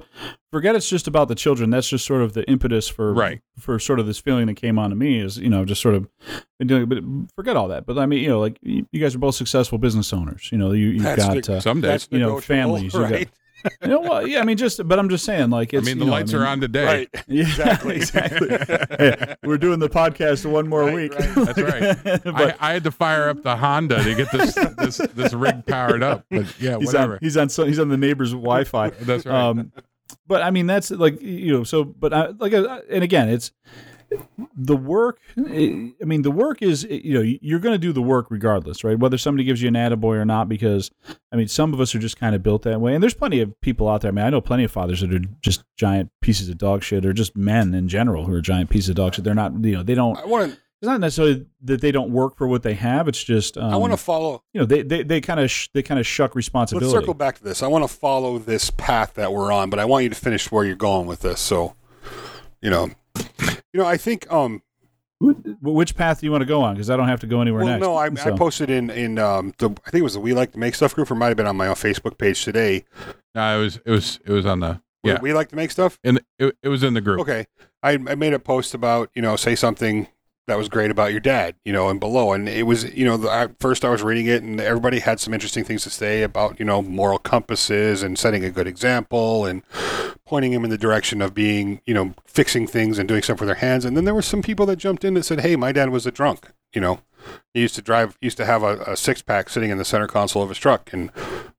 [SPEAKER 3] forget it's just about the children. That's just sort of the impetus for
[SPEAKER 1] Right.
[SPEAKER 3] for sort of this feeling that came on to me is you know just sort of been doing. But forget all that. But I mean you know like you, you guys are both successful business owners. You know you you've
[SPEAKER 2] That's
[SPEAKER 3] got.
[SPEAKER 2] the-
[SPEAKER 3] Uh,
[SPEAKER 1] some days
[SPEAKER 3] you know,
[SPEAKER 2] negotiable,
[SPEAKER 3] families, you got-
[SPEAKER 2] right?
[SPEAKER 3] You know, well, yeah, I mean, just, but I'm just saying, like,
[SPEAKER 1] I
[SPEAKER 3] it's,
[SPEAKER 1] mean
[SPEAKER 3] you
[SPEAKER 1] the
[SPEAKER 3] know, I
[SPEAKER 1] lights
[SPEAKER 3] mean-
[SPEAKER 1] are on today
[SPEAKER 2] Right.
[SPEAKER 3] Yeah,
[SPEAKER 2] Exactly.
[SPEAKER 3] exactly. Hey, we're doing the podcast one more
[SPEAKER 2] Right,
[SPEAKER 3] week.
[SPEAKER 2] right.
[SPEAKER 1] That's right.
[SPEAKER 3] but
[SPEAKER 1] I, I had to fire up the Honda to get this this this rig powered up but yeah
[SPEAKER 3] he's
[SPEAKER 1] whatever
[SPEAKER 3] on he's on so, he's on the neighbor's Wi-Fi.
[SPEAKER 1] that's right
[SPEAKER 3] Um, but I mean, that's like you know. So, but I, like, and again, it's the work. I mean, the work is you know you're going to do the work regardless, right? Whether somebody gives you an attaboy or not, because I mean, some of us are just kind of built that way, and there's plenty of people out there. I mean, I know plenty of fathers that are just giant pieces of dog shit, or just men in general who are giant pieces of dog shit. They're not, you know, they don't.
[SPEAKER 2] I want to.
[SPEAKER 3] It's not necessarily that they don't work for what they have. It's just um,
[SPEAKER 2] I want to follow.
[SPEAKER 3] you know they they, they kind of sh- they kind of shuck responsibility.
[SPEAKER 2] Let's circle back to this. I want to follow this path that we're on, but I want you to finish where you're going with this. So, you know, you know, I think. Um,
[SPEAKER 3] Wh- Which path do you want to go on? Because I don't have to go anywhere
[SPEAKER 2] well,
[SPEAKER 3] next.
[SPEAKER 2] no, I,
[SPEAKER 3] So-
[SPEAKER 2] I posted in in um, the I think it was the We Like to Make Stuff group, or might have been on my own Facebook page today.
[SPEAKER 1] no, it was it was it was on the
[SPEAKER 2] We-
[SPEAKER 1] yeah
[SPEAKER 2] we like to make stuff.
[SPEAKER 1] and it, it was in the group
[SPEAKER 2] Okay, I, I made a post about you know say something that was great about your dad, you know, and below, and it was you know the, I, first I was reading it, and everybody had some interesting things to say about you know moral compasses and setting a good example and pointing him in the direction of being you know fixing things and doing stuff with their hands, and then there were some people that jumped in that said, hey, my dad was a drunk, you know. He used to drive, used to have a, a six pack sitting in the center console of his truck, and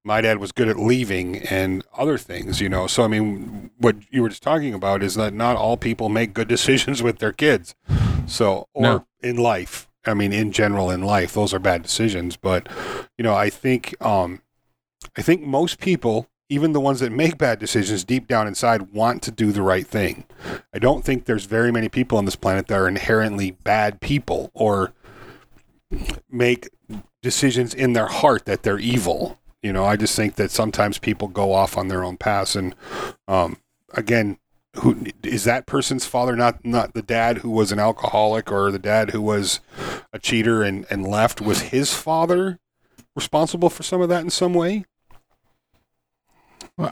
[SPEAKER 2] my dad was good at leaving and other things, you know. So I mean, what you were just talking about is that not all people make good decisions with their kids. So or
[SPEAKER 1] No.
[SPEAKER 2] in life, I mean, in general in life, those are bad decisions. But you know, I think, um, I think most people, even the ones that make bad decisions, deep down inside, want to do the right thing. I don't think there's very many people on this planet that are inherently bad people or make decisions in their heart that they're evil. You know, I just think that sometimes people go off on their own paths, and um, again, who is that person's father? Not not the dad who was an alcoholic or the dad who was a cheater and and left. Was his father responsible for some of that in some way?
[SPEAKER 1] Well,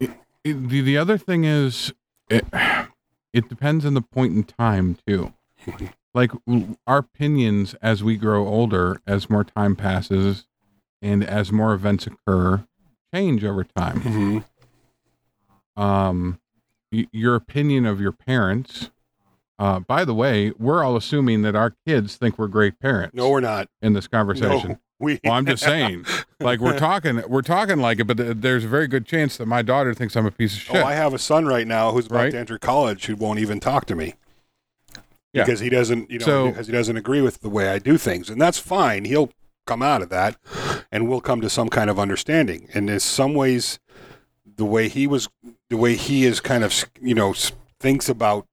[SPEAKER 1] it, it, the, the other thing is, it, it depends on the point in time too. Like our opinions as we grow older, as more time passes, and as more events occur, change over time.
[SPEAKER 2] Mm-hmm.
[SPEAKER 1] Um, y- your opinion of your parents. Uh, by the way, we're all assuming that our kids think we're great parents.
[SPEAKER 2] No, we're not.
[SPEAKER 1] in this conversation.
[SPEAKER 2] No, we.
[SPEAKER 1] Well, I'm just saying, like we're talking, we're talking like it, but th- there's a very good chance that my daughter thinks I'm a piece of shit.
[SPEAKER 2] Oh, I have a son right now who's about
[SPEAKER 1] Right.
[SPEAKER 2] to enter college who won't even talk to me.
[SPEAKER 1] Yeah.
[SPEAKER 2] Because he doesn't, you know,
[SPEAKER 1] So-
[SPEAKER 2] because he doesn't agree with the way I do things. And that's fine. He'll come out of that and we'll come to some kind of understanding. And in some ways, the way he was, the way he is kind of, you know, thinks about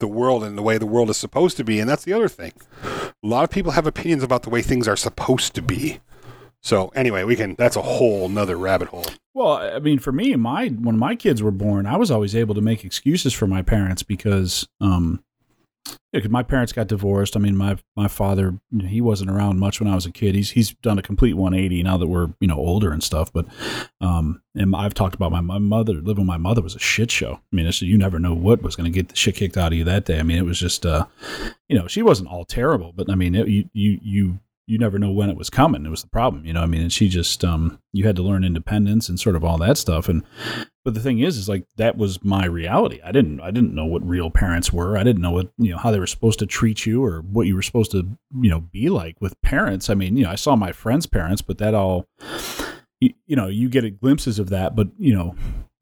[SPEAKER 2] the world and the way the world is supposed to be. And that's the other thing. A lot of people have opinions about the way things are supposed to be. So anyway, we can, that's a whole nother rabbit hole.
[SPEAKER 3] Well, I mean, for me, my when my kids were born, I was always able to make excuses for my parents because, um, yeah, 'cause my parents got divorced. I mean, my my father he wasn't around much when I was a kid. He's he's done a complete 180 now that we're you know older and stuff. But, um, and I've talked about my my mother living with my mother was a shit show. I mean, it's, you never know what was going to get the shit kicked out of you that day. I mean, it was just, uh, you know, she wasn't all terrible, but I mean, it, you you you you never know when it was coming. It was the problem, you know. I mean, and she just um, you had to learn independence and sort of all that stuff. And but the thing is, is like that was my reality. I didn't I didn't know what real parents were. I didn't know what you know how they were supposed to treat you or what you were supposed to you know be like with parents. I mean, you know, I saw my friends' parents, but that all you, you know you get glimpses of that. But you know,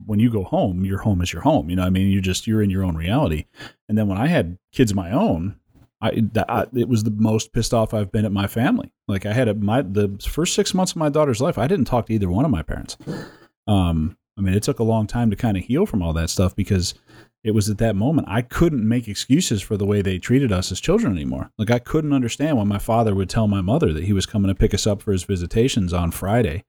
[SPEAKER 3] when you go home, your home is your home. You know, I mean, you're just you're in your own reality. And then when I had kids of my own, I, I it was the most pissed off I've been at my family. Like I had a, my the first six months of my daughter's life, I didn't talk to either one of my parents. Um, I mean, it took a long time to kind of heal from all that stuff because it was at that moment I couldn't make excuses for the way they treated us as children anymore. Like I couldn't understand why my father would tell my mother that he was coming to pick us up for his visitations on Friday,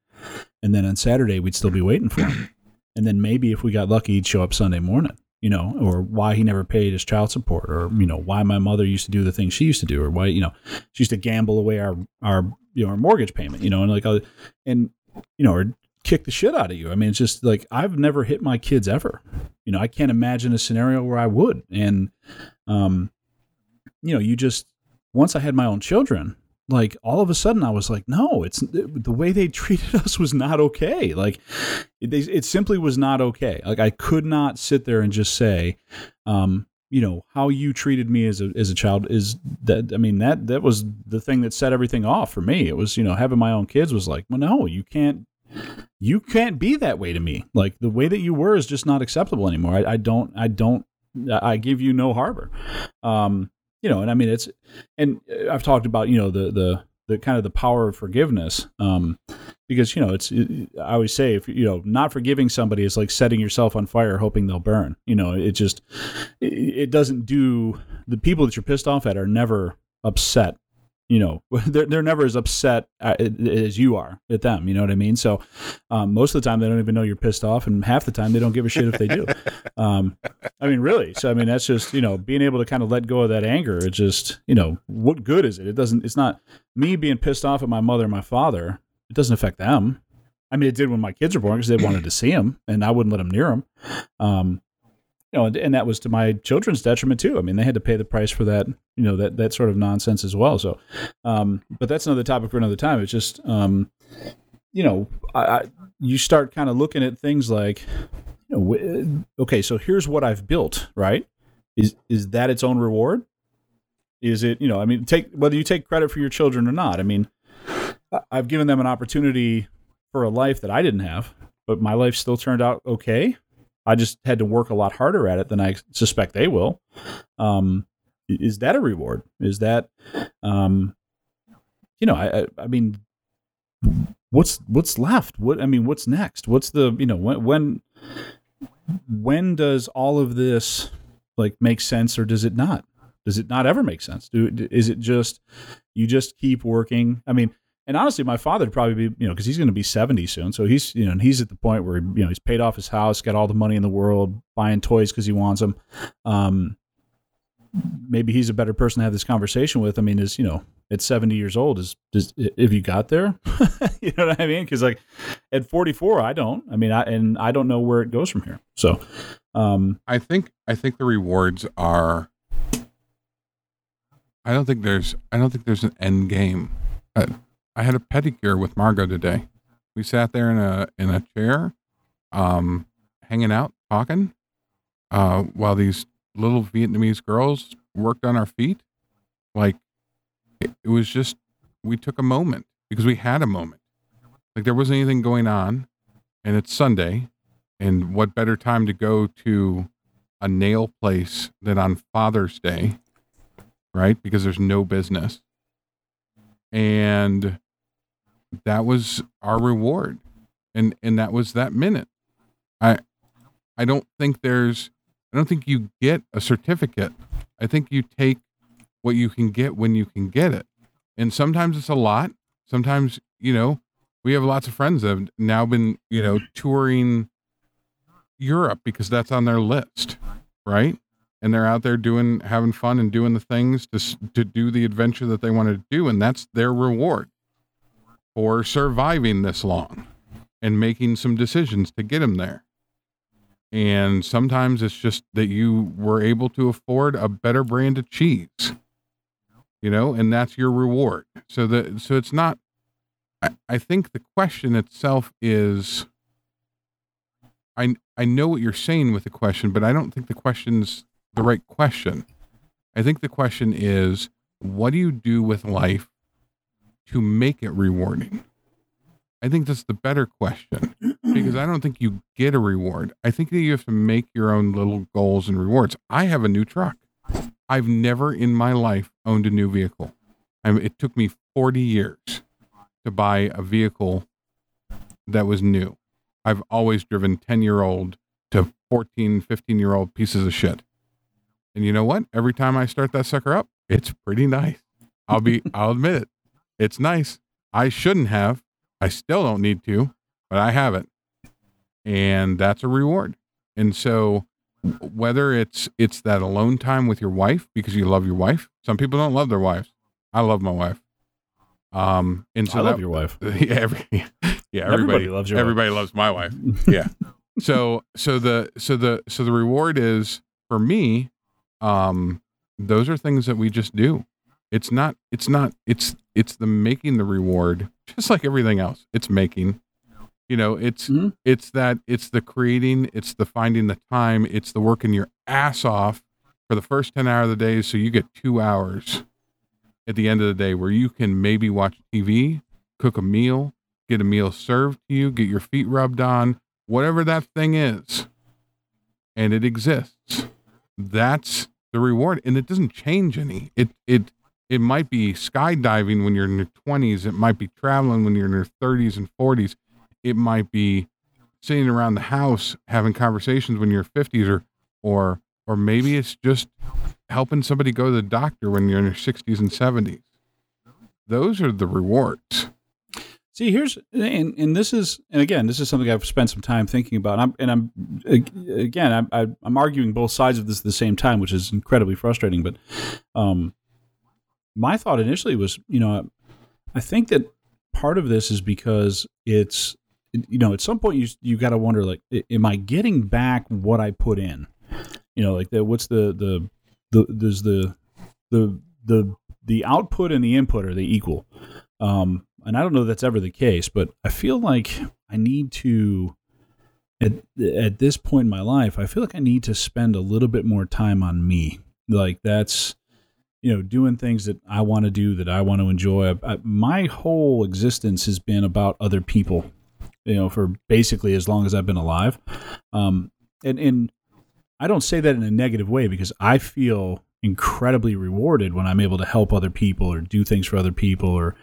[SPEAKER 3] and then on Saturday we'd still be waiting for him, and then maybe if we got lucky, he'd show up Sunday morning. You know, or why he never paid his child support, or you know, why my mother used to do the things she used to do, or why you know she used to gamble away our our you know our mortgage payment, you know, and like uh, and you know, or kick the shit out of you. I mean, it's just like I've never hit my kids ever. You know, I can't imagine a scenario where I would, and um, you know, you just once I had my own children, like all of a sudden I was like, no, it's the way they treated us was not okay. Like it, it simply was not okay. Like I could not sit there and just say, um, you know, how you treated me as a as a child is that. I mean that that was the thing that set everything off for me. It was you know having my own kids was like, well, no, you can't. You can't be that way to me. Like the way that you were is just not acceptable anymore. I, I don't. I don't. I give you no harbor. Um, you know, and I mean it's, and I've talked about you know the the the kind of the power of forgiveness, um, because you know it's it, I always say if you know not forgiving somebody is like setting yourself on fire hoping they'll burn. You know, it just it, it doesn't do the people that you're pissed off at are never upset you know they're, they're never as upset as you are at them you know what i mean? So um, most of the time they don't even know you're pissed off and half the time they don't give a shit if they do. Um, i mean really. So i mean that's just you know being able to kind of let go of that anger it just you know what good is it? It doesn't it's not me being pissed off at my mother and my father it doesn't affect them. I mean it did when my kids were born because they wanted to see them and i wouldn't let them near them um, know, and, and, that was to my children's detriment too. I mean, they had to pay the price for that, you know, that that sort of nonsense as well. So, um, but that's another topic for another time. It's just, um, you know, I, I, you start kind of looking at things like, you know, okay, so here's what I've built, right? Is is that its own reward? Is it, you know, I mean, take whether you take credit for your children or not. I mean, I've given them an opportunity for a life that I didn't have, but my life still turned out okay I just had to work a lot harder at it than I suspect they will. Um, is that a reward? Is that, um, you know, I, I, I, mean, what's what's left? What I mean, what's next? What's the you know when when when does all of this like make sense or does it not? Does it not ever make sense? Do is it just you just keep working? I mean, and honestly, my father would probably be, you know, because he's going to be 70 soon. So he's, you know, he's at the point where, you know, he's paid off his house, got all the money in the world, buying toys because he wants them. Um, maybe he's a better person to have this conversation with. I mean, is, you know, at 70 years old, is, is if you got there, you know what I mean? Because like at 44, I don't. I mean, I, and I don't know where it goes from here. So, um,
[SPEAKER 1] I think, I think the rewards are, I don't think there's, I don't think there's an end game. Uh, I had a pedicure with Margot today. We sat there in a in a chair, um, hanging out, talking, uh, while these little Vietnamese girls worked on our feet. Like it, it was just we took a moment because we had a moment. Like there wasn't anything going on, and it's Sunday, and what better time to go to a nail place than on Father's Day, right? Because there's no business. And that was our reward. And and that was that minute. I i don't think there's i don't think you get a certificate. I think you take what you can get when you can get it. And sometimes it's a lot. Sometimes you know we have lots of friends that have now been you know touring europe because that's on their list right? And they're out there doing having fun and doing the things to to do the adventure that they want to do and that's their reward for surviving this long and making some decisions to get him there. And sometimes it's just that you were able to afford a better brand of cheese, you know, and that's your reward. So that so it's not. I, I think the question itself is. I I know what you're saying with the question, but I don't think the question's the right question. I think the question is, what do you do with life to make it rewarding? I think that's the better question because I don't think you get a reward. I think that you have to make your own little goals and rewards. I have a new truck. I've never in my life owned a new vehicle. I mean, it took me 40 years to buy a vehicle that was new. I've always driven 10 year old to 14, 15 year old pieces of shit. And you know what? Every time I start that sucker up, it's pretty nice. I'll be, I'll admit it. It's nice. I shouldn't have. I still don't need to, but I have it. And that's a reward. And so whether it's it's that alone time with your wife because you love your wife. Some people don't love their wives. I love my wife. Um, and so
[SPEAKER 3] I love
[SPEAKER 1] that-
[SPEAKER 3] your wife.
[SPEAKER 1] yeah, every, yeah, everybody,
[SPEAKER 3] Everybody loves your wife.
[SPEAKER 1] everybody loves my wife. Yeah. so so the so the so the reward is for me, um, those are things that we just do. It's not it's not it's it's the making the reward, just like everything else. It's making. You know, it's
[SPEAKER 3] Mhm.
[SPEAKER 1] it's that it's the creating, it's the finding the time, it's the working your ass off for the first 10 hour of the day so you get 2 hours at the end of the day where you can maybe watch TV, cook a meal, get a meal served to you, get your feet rubbed on, whatever that thing is. And it exists. That's the reward and it doesn't change any. It it it might be skydiving when you're in your 20s, it might be traveling when you're in your 30s and 40s. It might be sitting around the house having conversations when you're 50s or or or maybe it's just helping somebody go to the doctor when you're in your 60s and 70s. Those are the rewards.
[SPEAKER 3] See, here's and and this is and again, this is something I've spent some time thinking about. I'm and I'm again, I'm I'm arguing both sides of this at the same time, which is incredibly frustrating. But um, my thought initially was, you know, I think that part of this is because it's you know at some point you you got to wonder like, am I getting back what I put in? You know, like the what's the the the there's the the the the output and the input are they equal? Um, and I don't know that's ever the case, but I feel like I need to at at this point in my life, I feel like I need to spend a little bit more time on me. Like that's you know doing things that I want to do that I want to enjoy. I, I, my whole existence has been about other people. You know, for basically as long as I've been alive. Um, and and I don't say that in a negative way because I feel incredibly rewarded when I'm able to help other people or do things for other people or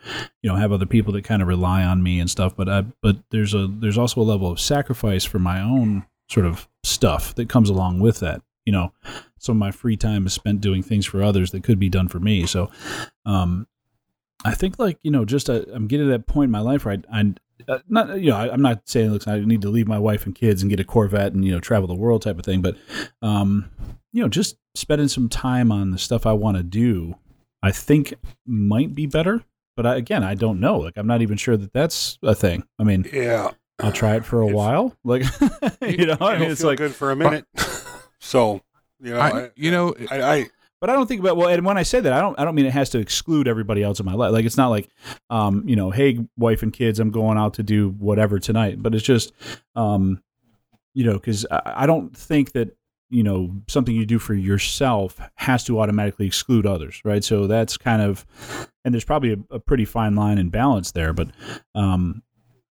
[SPEAKER 3] you know have other people that kind of rely on me and stuff but I, but there's a there's also a level of sacrifice for my own sort of stuff that comes along with that you know some of my free time is spent doing things for others that could be done for me so um I think like you know just uh, I'm getting to that point in my life where I, I uh, not you know I, I'm not saying look I need to leave my wife and kids and get a Corvette and you know travel the world type of thing but um you know just spending some time on the stuff I want to do I think might be better but I, again I don't know like I'm not even sure that that's a thing I mean
[SPEAKER 2] Yeah.
[SPEAKER 3] I'll try it for a
[SPEAKER 2] It's-
[SPEAKER 3] while like you know I mean it's
[SPEAKER 2] feel
[SPEAKER 3] like
[SPEAKER 2] good for a minute. so, you know,
[SPEAKER 1] I,
[SPEAKER 2] I,
[SPEAKER 1] you know,
[SPEAKER 2] I, I
[SPEAKER 3] But I don't think about well, and when I say that, I don't I don't mean it has to exclude everybody else in my life. Like it's not like, um, you know, hey, wife and kids, I'm going out to do whatever tonight. But it's just, um, you know, because I, I don't think that you know something you do for yourself has to automatically exclude others, right? So that's kind of, and there's probably a, a pretty fine line and balance there. But, um,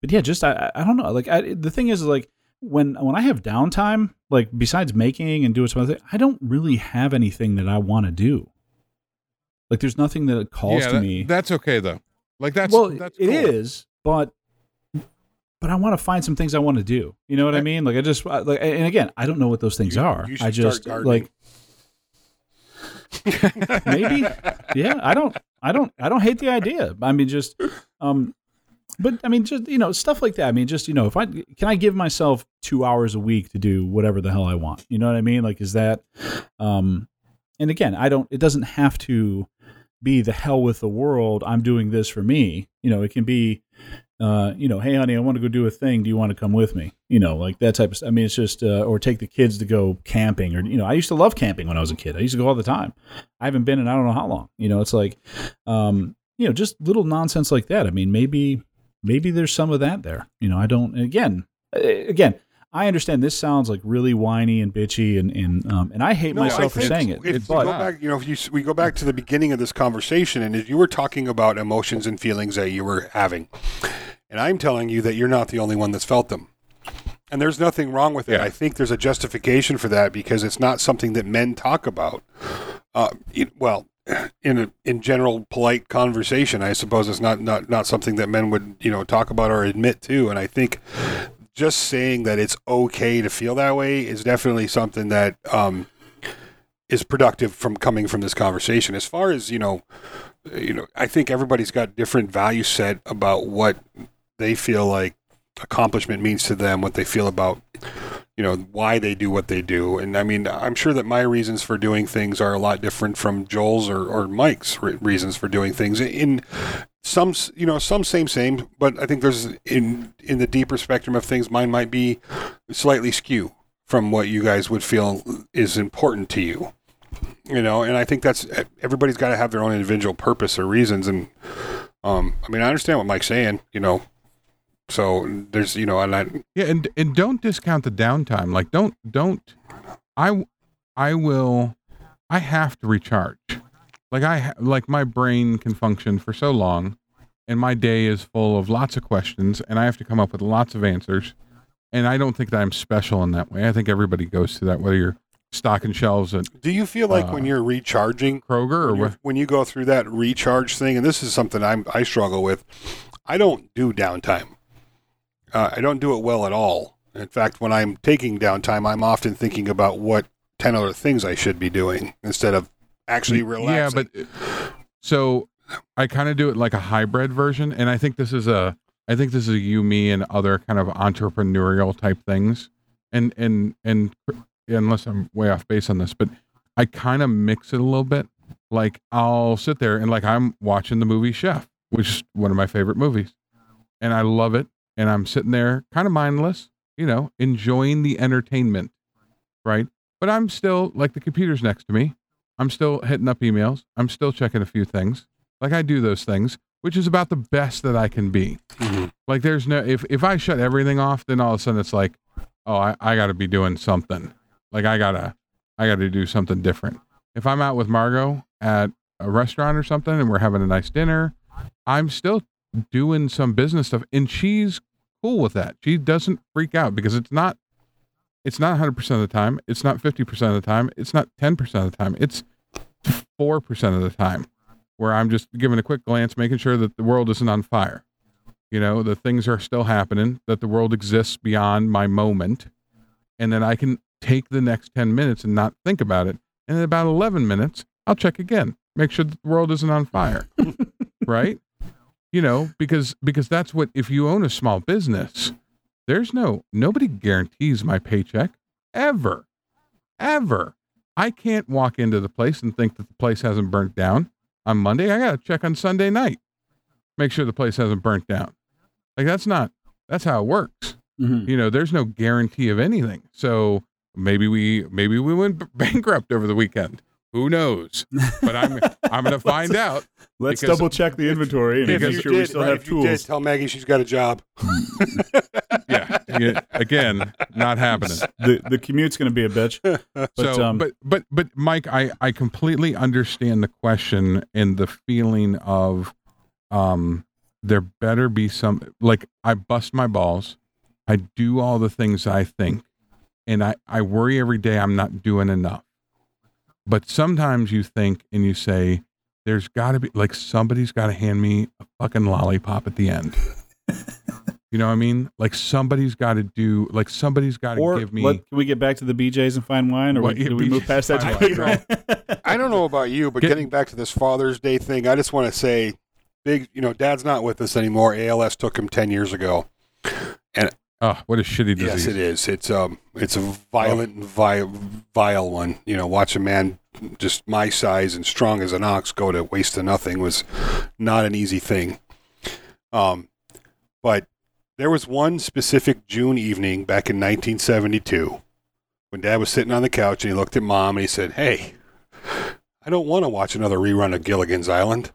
[SPEAKER 3] but yeah, just I I don't know. Like I, the thing is like when when I have downtime, like besides making and doing some other thing, I don't really have anything that I want to do. Like there's nothing that calls
[SPEAKER 1] yeah,
[SPEAKER 3] to
[SPEAKER 1] that-
[SPEAKER 3] me.
[SPEAKER 1] that's okay though. Like that's
[SPEAKER 3] well,
[SPEAKER 1] that's
[SPEAKER 3] it
[SPEAKER 1] cool.
[SPEAKER 3] is, but but I want to find some things I want to do. You know what I
[SPEAKER 1] Yeah.
[SPEAKER 3] mean? Like I just I- like, and again, I don't know what those things
[SPEAKER 2] You-
[SPEAKER 3] are.
[SPEAKER 2] you
[SPEAKER 3] I just like maybe yeah i don't i don't i don't hate the idea i mean just um but i mean just you know stuff like that i mean just you know if i can i give myself two hours a week to do whatever the hell i want you know what i mean like is that um and again i don't it doesn't have to be the hell with the world i'm doing this for me you know it can be uh, you know, hey, honey, I want to go do a thing. Do you want to come with me? You know, like that type of. I mean, it's just, uh, or take the kids to go camping, or you know, I used to love camping when I was a kid. I used to go all the time. I haven't been in I don't know how long. You know, it's like, um, you know, just little nonsense like that. I mean, maybe, maybe there's some of that there. You know, I don't. Again, uh, again, I understand this sounds like really whiny and bitchy, and and um, and I hate
[SPEAKER 2] No, I
[SPEAKER 3] myself for saying it.
[SPEAKER 2] If
[SPEAKER 1] It's
[SPEAKER 2] we go back, you know, if you we go back to the beginning of this conversation, and if you were talking about emotions and feelings that you were having, and I'm telling you that you're not the only one that's felt them, and there's nothing wrong with it.
[SPEAKER 1] Yeah.
[SPEAKER 2] I think there's a justification for that because it's not something that men talk about. Uh, it, well, in a, in general polite conversation, I suppose it's not, not not something that men would you know talk about or admit to, and I think just saying that it's okay to feel that way is definitely something that um, is productive from coming from this conversation. As far as you know, you know, I think everybody's got different value set about what they feel like accomplishment means to them, what they feel about you know why they do what they do. And i mean i'm sure that my reasons for doing things are a lot different from joel's or, or mike's re- reasons for doing things. In some you know some same same but i think there's in in the deeper spectrum of things mine might be slightly skew from what you guys would feel is important to you you know? And i think that's everybody's got to have their own individual purpose or reasons. And um i mean i understand what mike's saying you know so there's you know and i
[SPEAKER 1] Yeah, and and don't discount the downtime. Like don't don't I I will I have to recharge. Like I like my brain can function for so long and my day is full of lots of questions and I have to come up with lots of answers. And I don't think that I'm special in that way. I think everybody goes through that whether you're stocking shelves at
[SPEAKER 2] do you feel like when
[SPEAKER 1] Uh,
[SPEAKER 2] you're recharging
[SPEAKER 1] Kroger or
[SPEAKER 2] when, when you go through that recharge thing and this is something I'm, i struggle with i don't do downtime uh, i don't do it well at all. In fact when i'm taking downtime i'm often thinking about what 10 other things i should be doing instead of actually relaxing
[SPEAKER 1] Yeah, but so I kind of do it like a hybrid version, and I think this is a I think this is a you, me, and other kind of entrepreneurial type things, and and and unless I'm way off base on this, but I kind of mix it a little bit. Like I'll sit there and like I'm watching the movie Chef, which is one of my favorite movies, and I love it, and I'm sitting there kind of mindless, you know, enjoying the entertainment, right? But I'm still like the computer's next to me. I'm still hitting up emails. I'm still checking a few things. Like I do those things, which is about the best that I can be.
[SPEAKER 2] Mhm.
[SPEAKER 1] Like there's no if if I shut everything off, then all of a sudden it's like, oh, I, I gotta be doing something. Like I gotta I gotta do something different. If I'm out with Margot at a restaurant or something and we're having a nice dinner, I'm still doing some business stuff and she's cool with that. She doesn't freak out because it's not it's not 100% of the time. It's not 50% of the time. It's not 10% of the time. It's 4% of the time where I'm just giving a quick glance, making sure that the world isn't on fire. You know, that things are still happening, that the world exists beyond my moment. And then I can take the next 10 minutes and not think about it. And in about 11 minutes, I'll check again, make sure that the world isn't on fire. right? You know, because because that's what if you own a small business, there's no nobody guarantees my paycheck ever. Ever. I can't walk into the place and think that the place hasn't burnt down on Monday. I got to check on Sunday night. Make sure the place hasn't burnt down. Like that's not that's how it works.
[SPEAKER 3] Mhm.
[SPEAKER 1] You know, there's no guarantee of anything. So maybe we maybe we went bankrupt over the weekend. Who knows? But I'm I'm going to find out.
[SPEAKER 3] Let's
[SPEAKER 1] Because-
[SPEAKER 3] double check the inventory and make sure we still
[SPEAKER 2] right,
[SPEAKER 3] have
[SPEAKER 2] you did,
[SPEAKER 3] tools.
[SPEAKER 2] tell maggie she's got a job
[SPEAKER 1] Yeah. Yeah, Again, not happening.
[SPEAKER 3] the the commute's going to be a bitch. But
[SPEAKER 1] so,
[SPEAKER 3] um,
[SPEAKER 1] but but but Mike, I I completely understand the question and the feeling of, um, there better be some like I bust my balls, I do all the things I think, and I I worry every day I'm not doing enough. But sometimes you think and you say, there's got to be like somebody's got to hand me a fucking lollipop at the end. you know what I mean? Like somebody's got to do like somebody's got to give me.
[SPEAKER 3] let- can we get back to the BJ's and fine wine, or
[SPEAKER 1] What,
[SPEAKER 3] we,
[SPEAKER 1] yeah,
[SPEAKER 3] do we move past that? to
[SPEAKER 1] wine,
[SPEAKER 3] later?
[SPEAKER 2] I don't know about you, but
[SPEAKER 1] Get-
[SPEAKER 2] getting back to this Father's Day thing, I just want to say, big, you know, Dad's not with us anymore. ALS took him ten years ago.
[SPEAKER 1] Oh, what a shitty disease.
[SPEAKER 2] Yes, it is. It's um, it's a violent and vile, vile one. You know, watch a man just my size and strong as an ox go to waste to nothing was not an easy thing. Um, but there was one specific June evening back in 1972 when Dad was sitting on the couch and he looked at Mom and he said, "Hey, I don't want to watch another rerun of Gilligan's Island."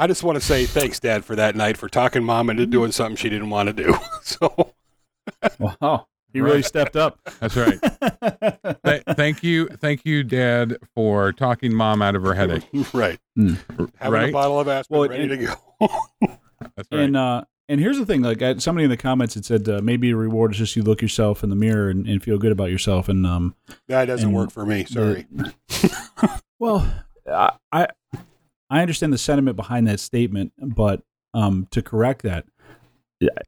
[SPEAKER 2] I just want to say thanks, Dad, for that night for talking Mom into doing something she didn't want to do. So.
[SPEAKER 3] Wow, he really
[SPEAKER 1] Right.
[SPEAKER 3] stepped up.
[SPEAKER 1] That's right. Th- thank you, thank you, Dad, for talking Mom out of her headache.
[SPEAKER 2] Right.
[SPEAKER 3] Mm.
[SPEAKER 2] Having
[SPEAKER 1] Right?
[SPEAKER 2] a bottle of aspirin
[SPEAKER 3] Well,
[SPEAKER 2] ready
[SPEAKER 3] and-
[SPEAKER 2] to go.
[SPEAKER 1] That's right.
[SPEAKER 3] And uh, and here's the thing: like I, somebody in the comments had said, uh, maybe a reward is just you look yourself in the mirror and, and feel good about yourself. And um,
[SPEAKER 2] that doesn't
[SPEAKER 3] and
[SPEAKER 2] work for me. Sorry.
[SPEAKER 3] well, I I I understand the sentiment behind that statement, but um, to correct that,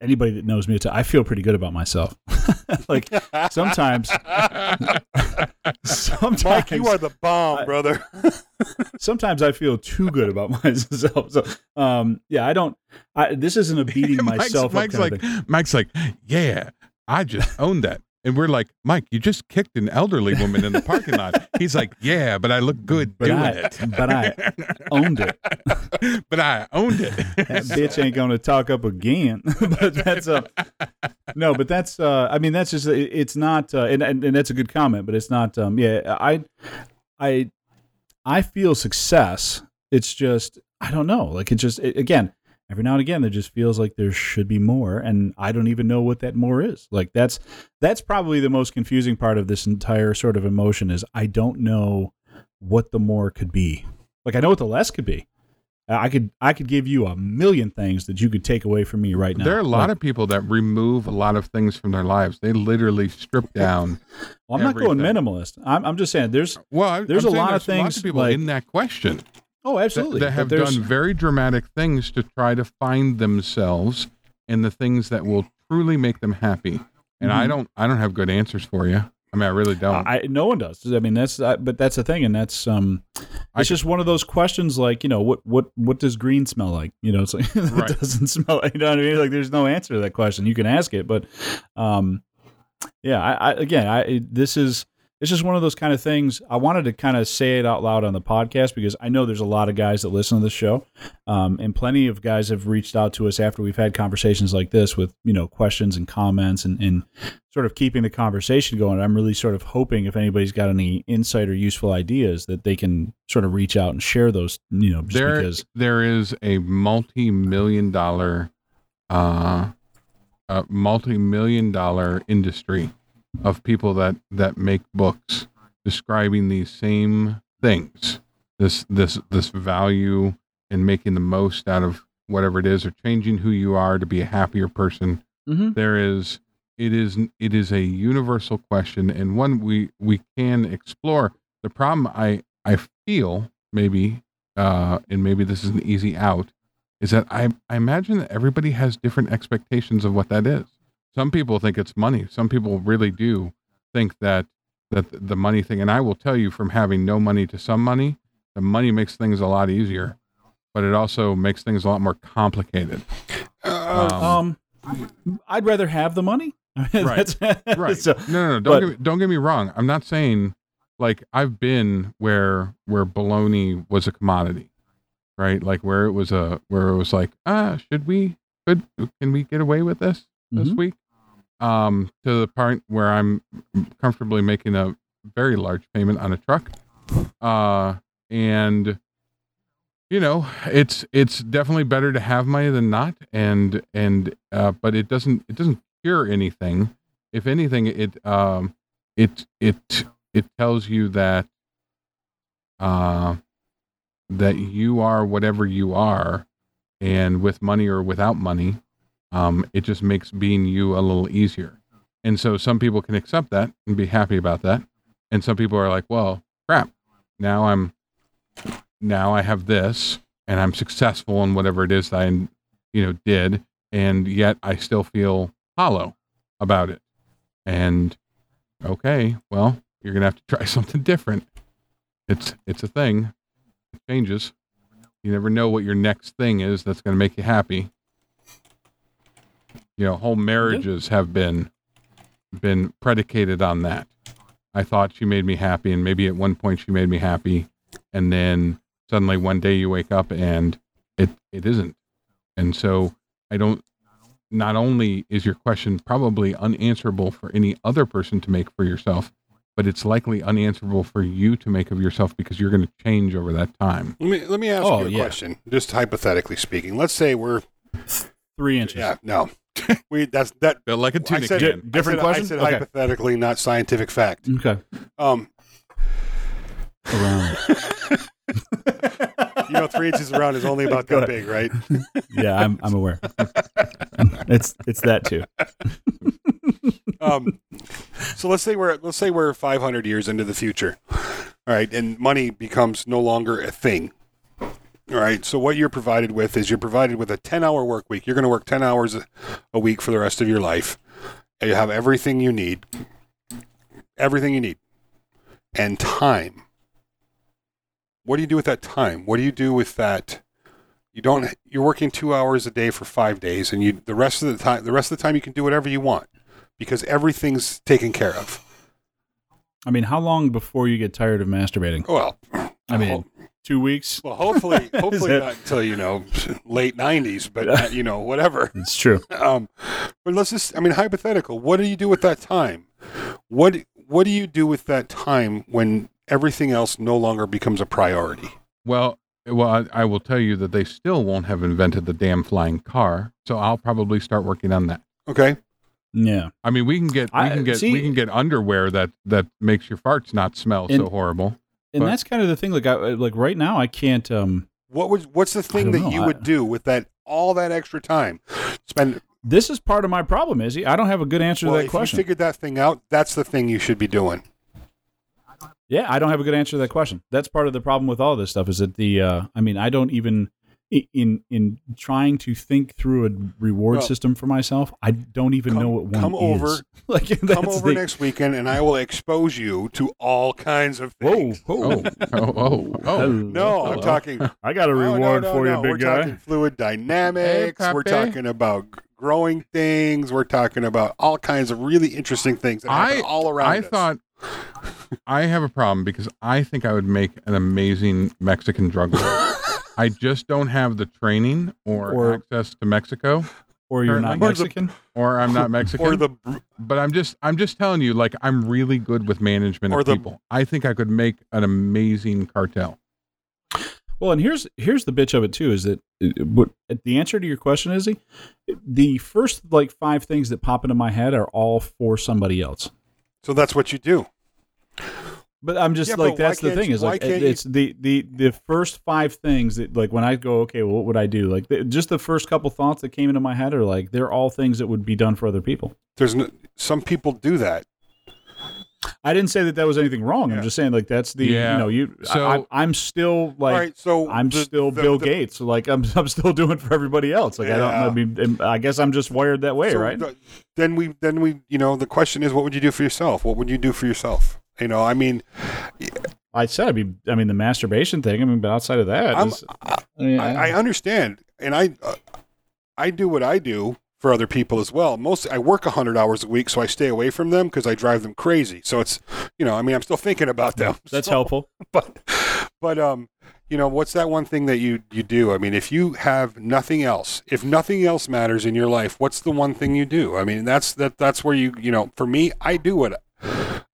[SPEAKER 3] anybody that knows me, I feel pretty good about myself. like sometimes, sometimes,
[SPEAKER 2] Mike, you are the bomb,
[SPEAKER 3] I-
[SPEAKER 2] brother.
[SPEAKER 3] sometimes I feel too good about myself. So, um, yeah, I don't. I, this isn't a beating
[SPEAKER 1] Mike's,
[SPEAKER 3] myself.
[SPEAKER 1] Mike's
[SPEAKER 3] of
[SPEAKER 1] like. Mike's like, yeah, I just own that. And we're like, Mike, you just kicked an elderly woman in the parking lot. He's like, Yeah, but I look good
[SPEAKER 3] But
[SPEAKER 1] doing
[SPEAKER 3] I-
[SPEAKER 1] it.
[SPEAKER 3] but I owned it.
[SPEAKER 1] but I owned it.
[SPEAKER 3] that bitch ain't gonna talk up again. but that's a no, but that's uh, I mean that's just it's not uh, and, and and that's a good comment, but it's not um, yeah I I I feel success. It's just I don't know, like it just it, again every now and again there just feels like there should be more, and I don't even know what that more is. Like that's that's probably the most confusing part of this entire sort of emotion is I don't know what the more could be. Like I know what the less could be. I could I could give you a million things that you could take away from me right now.
[SPEAKER 1] There are a lot
[SPEAKER 3] Like,
[SPEAKER 1] of people that remove a lot of things from their lives. They literally strip down.
[SPEAKER 3] well, I'm not going minimalist. I'm, I'm just saying there's
[SPEAKER 1] Well, I-
[SPEAKER 3] There's
[SPEAKER 1] I'm
[SPEAKER 3] a lot of
[SPEAKER 1] there's lots
[SPEAKER 3] things,
[SPEAKER 1] people
[SPEAKER 3] like-
[SPEAKER 1] in that question
[SPEAKER 3] oh absolutely
[SPEAKER 1] that
[SPEAKER 3] but
[SPEAKER 1] have done very dramatic things to try to find themselves in the things that will truly make them happy. And I
[SPEAKER 3] Mhm.
[SPEAKER 1] don't, I don't have good answers for you. I mean, I really don't.
[SPEAKER 3] I no one does. I mean that's I, but that's the thing, and that's um,
[SPEAKER 1] I
[SPEAKER 3] it's just one of those questions like you know what what what does green smell like? You know, it's like it
[SPEAKER 1] Right.
[SPEAKER 3] doesn't smell. You know what I mean? Like there's no answer to that question. You can ask it, but um, yeah. I, I again, I this is it's just one of those kind of things. I wanted to kind of say it out loud on the podcast because I know there's a lot of guys that listen to the show, um, and plenty of guys have reached out to us after we've had conversations like this with you know questions and comments and, and sort of keeping the conversation going. I'm really sort of hoping if anybody's got any insight or useful ideas that they can sort of reach out and share those. You know, just
[SPEAKER 1] there,
[SPEAKER 3] because
[SPEAKER 1] there is a multi-million dollar, uh, a multi-million dollar industry of people that that make books describing these same things. This this this value and making the most out of whatever it is, or changing who you are to be a happier person.
[SPEAKER 3] Mhm.
[SPEAKER 1] There is it is it is a universal question and one we we can explore. The problem I I feel maybe uh, and maybe this is an easy out, is that I, I imagine that everybody has different expectations of what that is. Some people think it's money. Some people really do think that that the money thing. And I will tell you, from having no money to some money, the money makes things a lot easier, but it also makes things a lot more complicated.
[SPEAKER 2] Uh,
[SPEAKER 1] Um,
[SPEAKER 3] um, I'd rather have the money.
[SPEAKER 1] Right. Right?
[SPEAKER 3] so-
[SPEAKER 1] no, no, no. Don't
[SPEAKER 3] but-
[SPEAKER 1] get me, don't get me wrong. I'm not saying like I've been where where bologna was a commodity, right? Like where it was a where it was like, ah, should we could can we get away with this this
[SPEAKER 3] Mhm.
[SPEAKER 1] week? Um, to the point where I'm comfortably making a very large payment on a truck, uh, and you know it's it's definitely better to have money than not, and and uh, but it doesn't it doesn't cure anything. If anything, it um it it it tells you that uh that you are whatever you are, and with money or without money, um, it just makes being you a little easier. And so some people can accept that and be happy about that, and some people are like, "Well, crap, now I'm now I have this, and I'm successful in whatever it is that I, you know, did, and yet I still feel hollow about it." And okay, well, you're gonna have to try something different. It's it's a thing. It changes. You never know what your next thing is that's gonna make you happy. You know, whole mm-hmm. marriages have been been predicated on that. I thought she made me happy, and maybe at one point she made me happy, and then suddenly one day you wake up and it it isn't. And so I don't not only is your question probably unanswerable for any other person to make for yourself, but it's likely unanswerable for you to make of yourself because you're going to change over that time.
[SPEAKER 2] let me let me ask
[SPEAKER 3] Oh,
[SPEAKER 2] you a
[SPEAKER 3] yeah.
[SPEAKER 2] question, just hypothetically speaking. Let's say we're
[SPEAKER 3] three inches.
[SPEAKER 2] yeah no, we that's that.
[SPEAKER 1] Built like a tunic
[SPEAKER 2] said,
[SPEAKER 1] can.
[SPEAKER 3] Different
[SPEAKER 2] I said,
[SPEAKER 3] question?
[SPEAKER 2] I said
[SPEAKER 3] Okay.
[SPEAKER 2] hypothetically, not scientific fact.
[SPEAKER 3] Okay.
[SPEAKER 2] Um,
[SPEAKER 3] Around.
[SPEAKER 2] you know, three inches around is only about
[SPEAKER 3] Go
[SPEAKER 2] that big, right?
[SPEAKER 3] yeah, I'm I'm aware. it's it's that too.
[SPEAKER 2] Um, so let's say we're let's say we're 500 years into the future, all right, and money becomes no longer a thing. All right. So what you're provided with is you're provided with a 10 hour work week. You're going to work 10 hours a- week for the rest of your life. And you have everything you need, everything you need, and time. What do you do with that time? What do you do with that? You don't. You're working two hours a day for five days, and you the rest of the time. The rest of the time, you can do whatever you want because everything's taken care of.
[SPEAKER 3] I mean, how long before you get tired of masturbating?
[SPEAKER 2] Well,
[SPEAKER 3] I mean, two weeks.
[SPEAKER 2] well, hopefully, hopefully not until you know late '90s, but uh, you know whatever.
[SPEAKER 3] It's true.
[SPEAKER 2] Um, but let's just, I mean, hypothetical. What do you do with that time? What What do you do with that time when everything else no longer becomes a priority?
[SPEAKER 1] Well, well, I, I will tell you that they still won't have invented the damn flying car, so I'll probably start working on that.
[SPEAKER 2] Okay.
[SPEAKER 3] Yeah.
[SPEAKER 1] I mean, we can get we
[SPEAKER 3] I-
[SPEAKER 1] can get
[SPEAKER 3] see-
[SPEAKER 1] we can get underwear that that makes your farts not smell so horrible.
[SPEAKER 3] And
[SPEAKER 1] But-
[SPEAKER 3] that's kind of the thing. Like, I, like right now, I can't. Um,
[SPEAKER 2] What was What's the thing that
[SPEAKER 3] know.
[SPEAKER 2] you
[SPEAKER 3] I-
[SPEAKER 2] would do with that all that extra time? Spend.
[SPEAKER 3] this is part of my problem, Izzy. I don't have a good answer
[SPEAKER 2] Well,
[SPEAKER 3] to that
[SPEAKER 2] if
[SPEAKER 3] question.
[SPEAKER 2] you figured that thing out, that's the thing you should be doing.
[SPEAKER 3] Yeah, I don't have a good answer to that question. That's part of the problem with all this stuff. Is that the? Uh, I mean, I don't even in in trying to think through a reward
[SPEAKER 2] Well,
[SPEAKER 3] system for myself. I don't even
[SPEAKER 2] come-
[SPEAKER 3] know what one
[SPEAKER 2] come
[SPEAKER 3] is.
[SPEAKER 2] over-
[SPEAKER 3] like
[SPEAKER 2] Come
[SPEAKER 3] that's
[SPEAKER 2] over
[SPEAKER 3] the-
[SPEAKER 2] next weekend, and I will expose you to all kinds of
[SPEAKER 3] Whoa,
[SPEAKER 2] things.
[SPEAKER 3] whoa.
[SPEAKER 1] Oh, oh, oh, oh.
[SPEAKER 3] Hello.
[SPEAKER 2] No, I'm talking
[SPEAKER 3] I got a
[SPEAKER 2] No, no,
[SPEAKER 3] reward
[SPEAKER 2] no,
[SPEAKER 3] for
[SPEAKER 2] no.
[SPEAKER 3] you, big
[SPEAKER 2] We're
[SPEAKER 3] guy.
[SPEAKER 2] talking fluid dynamics.
[SPEAKER 1] Hey,
[SPEAKER 2] We're talking about growing things. We're talking about all kinds of really interesting things that happen
[SPEAKER 1] I
[SPEAKER 2] all around
[SPEAKER 1] I
[SPEAKER 2] us.
[SPEAKER 1] thought I have a problem because I think I would make an amazing Mexican drug lord. I just don't have the training or,
[SPEAKER 3] Or-
[SPEAKER 1] access to Mexico,
[SPEAKER 3] or you're not
[SPEAKER 1] Or the-
[SPEAKER 3] Mexican.
[SPEAKER 1] or I'm not Mexican.
[SPEAKER 2] or the
[SPEAKER 1] but I'm just I'm just telling you, like I'm really good with management of
[SPEAKER 2] the-
[SPEAKER 1] people. I think I could make an amazing cartel.
[SPEAKER 3] Well, and here's here's the bitch of it too is that uh, what the answer to your question is the first like five things that pop into my head are all for somebody else.
[SPEAKER 2] so that's what you do.
[SPEAKER 3] But I'm just
[SPEAKER 2] Yeah,
[SPEAKER 3] like that's the thing
[SPEAKER 2] you-
[SPEAKER 3] is like
[SPEAKER 2] can't you-
[SPEAKER 3] it's the the the first five things that like when I go okay, well, what would I do? Like the, just the first couple thoughts that came into my head are like they're all things that would be done for other people.
[SPEAKER 2] There's no, some people do that.
[SPEAKER 3] I didn't say that that was anything wrong.
[SPEAKER 2] Yeah.
[SPEAKER 3] I'm just saying like that's the
[SPEAKER 1] Yeah.
[SPEAKER 3] you know you
[SPEAKER 1] So-
[SPEAKER 3] I, I'm still like
[SPEAKER 2] all right, so
[SPEAKER 3] I'm
[SPEAKER 2] the-
[SPEAKER 3] still
[SPEAKER 2] the-
[SPEAKER 3] Bill
[SPEAKER 2] the-
[SPEAKER 3] Gates. So like I'm I'm still doing for everybody else. Like I don't. I mean, I guess I'm just wired that way,
[SPEAKER 2] so
[SPEAKER 3] right?
[SPEAKER 2] the- then we, then we, you know, the question is, what would you do for yourself? What would you do for yourself? You know, I mean,
[SPEAKER 3] I said I'd be. I mean, the masturbation thing. I mean, but outside of that,
[SPEAKER 2] I'm-
[SPEAKER 3] is- I, mean,
[SPEAKER 2] I, I understand, and I, uh, I do what I do for other people as well. Most I work hundred hours a week, so I stay away from them because I drive them crazy. So it's, you know, I mean, I'm still thinking about them.
[SPEAKER 3] that's
[SPEAKER 2] So-
[SPEAKER 3] helpful.
[SPEAKER 2] But, but um, you know, what's that one thing that you you do? I mean, if you have nothing else, if nothing else matters in your life, what's the one thing you do? I mean, that's that that's where you you know, for me, I do what.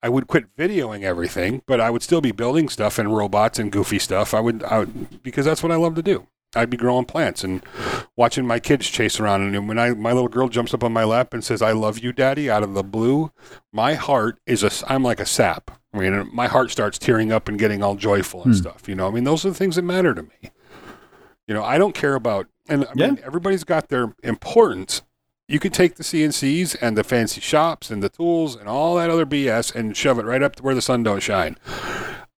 [SPEAKER 2] I would quit videoing everything, but I would still be building stuff and robots and goofy stuff. I would, I would because that's what I love to do. I'd be growing plants and watching my kids chase around. And when I my little girl jumps up on my lap and says, "I love you, Daddy," out of the blue, my heart is a. I'm like a sap. I mean, my heart starts tearing up and getting all joyful and
[SPEAKER 3] Hmm.
[SPEAKER 2] stuff. You know, I mean, those are the things that matter to me. You know, I don't care about, and I mean, everybody's got their importance. You can take the CNCs and the fancy shops and the tools and all that other BS and shove it right up to where the sun don't shine.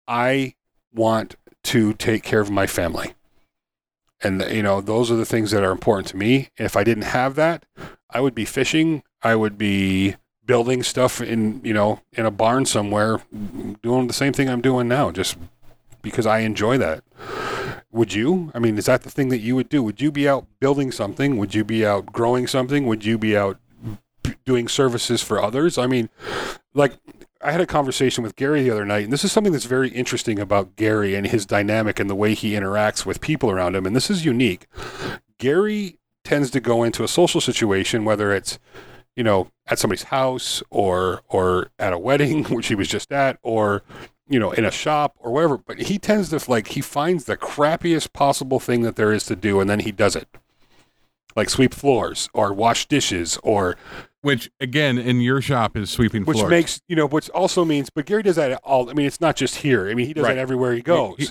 [SPEAKER 2] I want to take care of my family. And you know, those are the things that are important to me. If I didn't have that, I would be fishing, I would be building stuff in, you know, in a barn somewhere doing the same thing I'm doing now just because I enjoy that. Would you? I mean, is that the thing that you would do? Would you be out building something? Would you be out growing something? Would you be out doing services for others? I mean, like I had a conversation with Gary the other night, and this is something that's very interesting about Gary and his dynamic and the way he interacts with people around him. And this is unique. Gary tends to go into a social situation, whether it's you know at somebody's house or or at a wedding, which he was just at, or you know in a shop or wherever. But he tends to like he finds the crappiest possible thing that there is to do, and then he does it, like sweep floors or wash dishes or
[SPEAKER 1] Which again, in your shop is sweeping floors.
[SPEAKER 2] which
[SPEAKER 1] floors.
[SPEAKER 2] makes you know which also means but gary does that at all i mean it's not just here i mean he does
[SPEAKER 1] Right.
[SPEAKER 2] that everywhere he goes
[SPEAKER 1] He-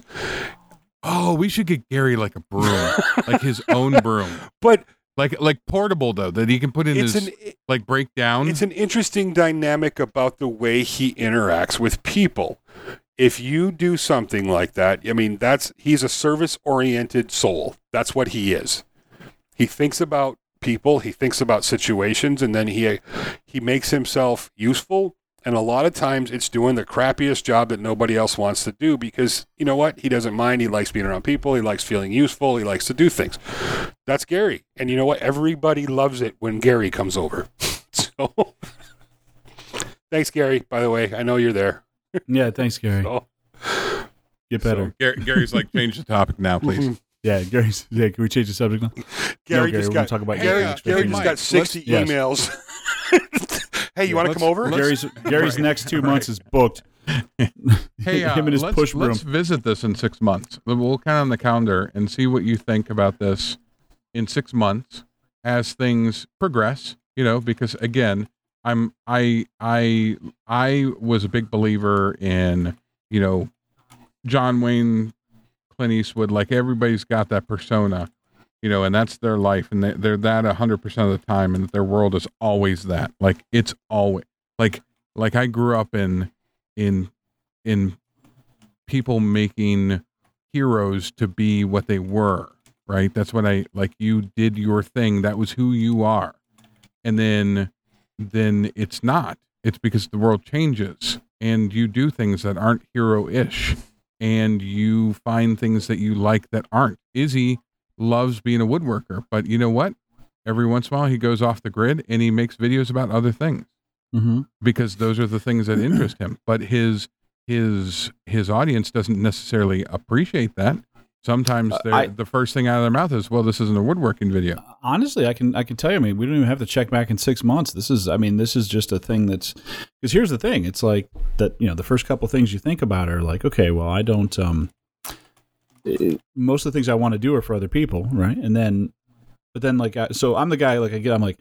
[SPEAKER 1] oh, we should get Gary like a broom, like his own broom,
[SPEAKER 2] but
[SPEAKER 1] like like portable though that he can put in
[SPEAKER 2] it's
[SPEAKER 1] his
[SPEAKER 2] an
[SPEAKER 1] like break down.
[SPEAKER 2] it's an interesting dynamic about the way he interacts with people if you do something like that i mean that's he's a service oriented soul. That's what he is. He thinks about people he thinks about situations and then he he makes himself useful. And a lot of times it's doing the crappiest job that nobody else wants to do because you know what? He doesn't mind. He likes being around people. He likes feeling useful. He likes to do things. That's gary. And you know what? Everybody loves it when gary comes over. So Thanks, Gary. By the way, I know you're there.
[SPEAKER 3] Yeah, thanks, Gary.
[SPEAKER 2] So,
[SPEAKER 3] Get better.
[SPEAKER 1] So, Gary, Gary's like, change the topic now, please.
[SPEAKER 3] Yeah, Gary's. Yeah, can we change the subject now?
[SPEAKER 2] Gary
[SPEAKER 3] Gary,
[SPEAKER 2] just got
[SPEAKER 3] talk about
[SPEAKER 2] Gary,
[SPEAKER 1] your
[SPEAKER 2] Gary just got 60
[SPEAKER 3] let's-
[SPEAKER 2] emails. hey, you want to come over?
[SPEAKER 3] Gary's Gary's
[SPEAKER 1] Right,
[SPEAKER 3] next two
[SPEAKER 1] right.
[SPEAKER 3] months is booked.
[SPEAKER 1] Hey, uh,
[SPEAKER 3] him and his
[SPEAKER 1] let's,
[SPEAKER 3] push broom.
[SPEAKER 1] let's visit this in six months. We'll count on the calendar and see what you think about this in six months as things progress. You know, because again, I'm I I I was a big believer in you know John Wayne, Clint Eastwood. Like everybody's got that persona, you know, and that's their life, and they, they're that hundred percent of the time, and their world is always that. Like it's always like like I grew up in in in people making heroes to be what they were right that's what i like you did your thing that was who you are and then then it's not. It's because the world changes and you do things that aren't hero-ish and you find things that you like that aren't. Izzy loves being a woodworker but you know what? Every once in a while he goes off the grid and he makes videos about other things
[SPEAKER 3] Mm-hmm.
[SPEAKER 1] because those are the things that interest him. But his his his audience doesn't necessarily appreciate that sometimes
[SPEAKER 3] Uh, I-
[SPEAKER 1] the first thing out of their mouth is well this isn't a woodworking video
[SPEAKER 3] Honestly, I can I can tell you. I mean, we don't even have to check back in six months. This is. I mean, this is just a thing that's. Because here's the thing. It's like that. You know, the first couple things you think about are like, okay, well, I don't. um it- Most of the things I want to do are for other people, right? And then, but then like, I, so I'm the guy. Like I get, I'm like.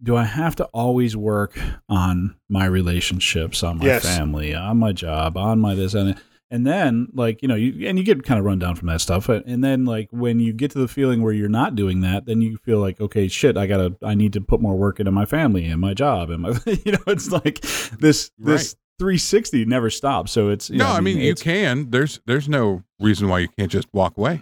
[SPEAKER 3] Do I have to always work on my relationships, on my
[SPEAKER 2] Yes.
[SPEAKER 3] family, on my job, on my this and and then like you know you and you get kind of run down from that stuff and then like when you get to the feeling where you're not doing that then you feel like okay shit i gotta i need to put more work into my family and my job and my you know it's like this this 360 never stops so it's you
[SPEAKER 1] no
[SPEAKER 3] know,
[SPEAKER 1] i mean you can. There's there's no reason why you can't just walk away.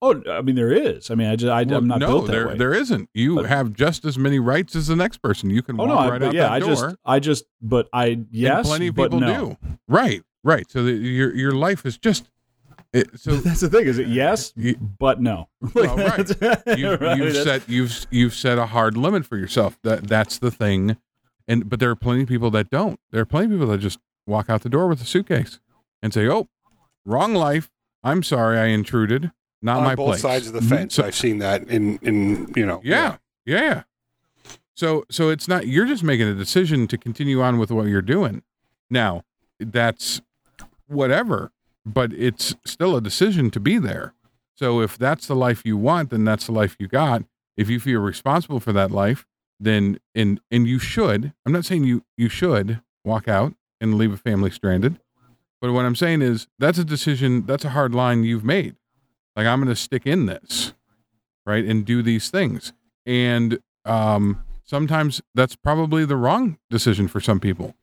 [SPEAKER 3] Oh i mean there is. I mean i just I,
[SPEAKER 1] Well,
[SPEAKER 3] i'm not
[SPEAKER 1] no
[SPEAKER 3] built that
[SPEAKER 1] there
[SPEAKER 3] way.
[SPEAKER 1] there isn't. You
[SPEAKER 3] But-
[SPEAKER 1] have just as many rights as the next person. You can
[SPEAKER 3] oh
[SPEAKER 1] walk
[SPEAKER 3] no I,
[SPEAKER 1] right out
[SPEAKER 3] yeah
[SPEAKER 1] that
[SPEAKER 3] i
[SPEAKER 1] door.
[SPEAKER 3] Just i just but i
[SPEAKER 1] and
[SPEAKER 3] yes
[SPEAKER 1] plenty of
[SPEAKER 3] but
[SPEAKER 1] people
[SPEAKER 3] no.
[SPEAKER 1] do. Right right so that your your life is just it, so
[SPEAKER 3] that's the thing is it yes
[SPEAKER 1] You-
[SPEAKER 3] but no
[SPEAKER 1] Well, right. you,
[SPEAKER 3] Right,
[SPEAKER 1] you've
[SPEAKER 3] that's-
[SPEAKER 1] set you've you've set a hard limit for yourself. That that's the thing, and but there are plenty of people that don't. There are plenty of people that just walk out the door with a suitcase and say, "Oh, wrong life. I'm sorry, I intruded. Not
[SPEAKER 2] on
[SPEAKER 1] my
[SPEAKER 2] both
[SPEAKER 1] place."
[SPEAKER 2] sides of the
[SPEAKER 3] Mhm.
[SPEAKER 2] fence.
[SPEAKER 1] So-
[SPEAKER 2] I've seen that in in you know.
[SPEAKER 1] yeah, yeah. So so it's not you're just making a decision to continue on with what you're doing. Now that's whatever, but it's still a decision to be there. So if that's the life you want, then that's the life you got. If you feel responsible for that life, then and and you should. I'm not saying you you should walk out and leave a family stranded. But what I'm saying is that's a decision, that's a hard line you've made. Like I'm going to stick in this, right? And do these things. And um sometimes that's probably the wrong decision for some people.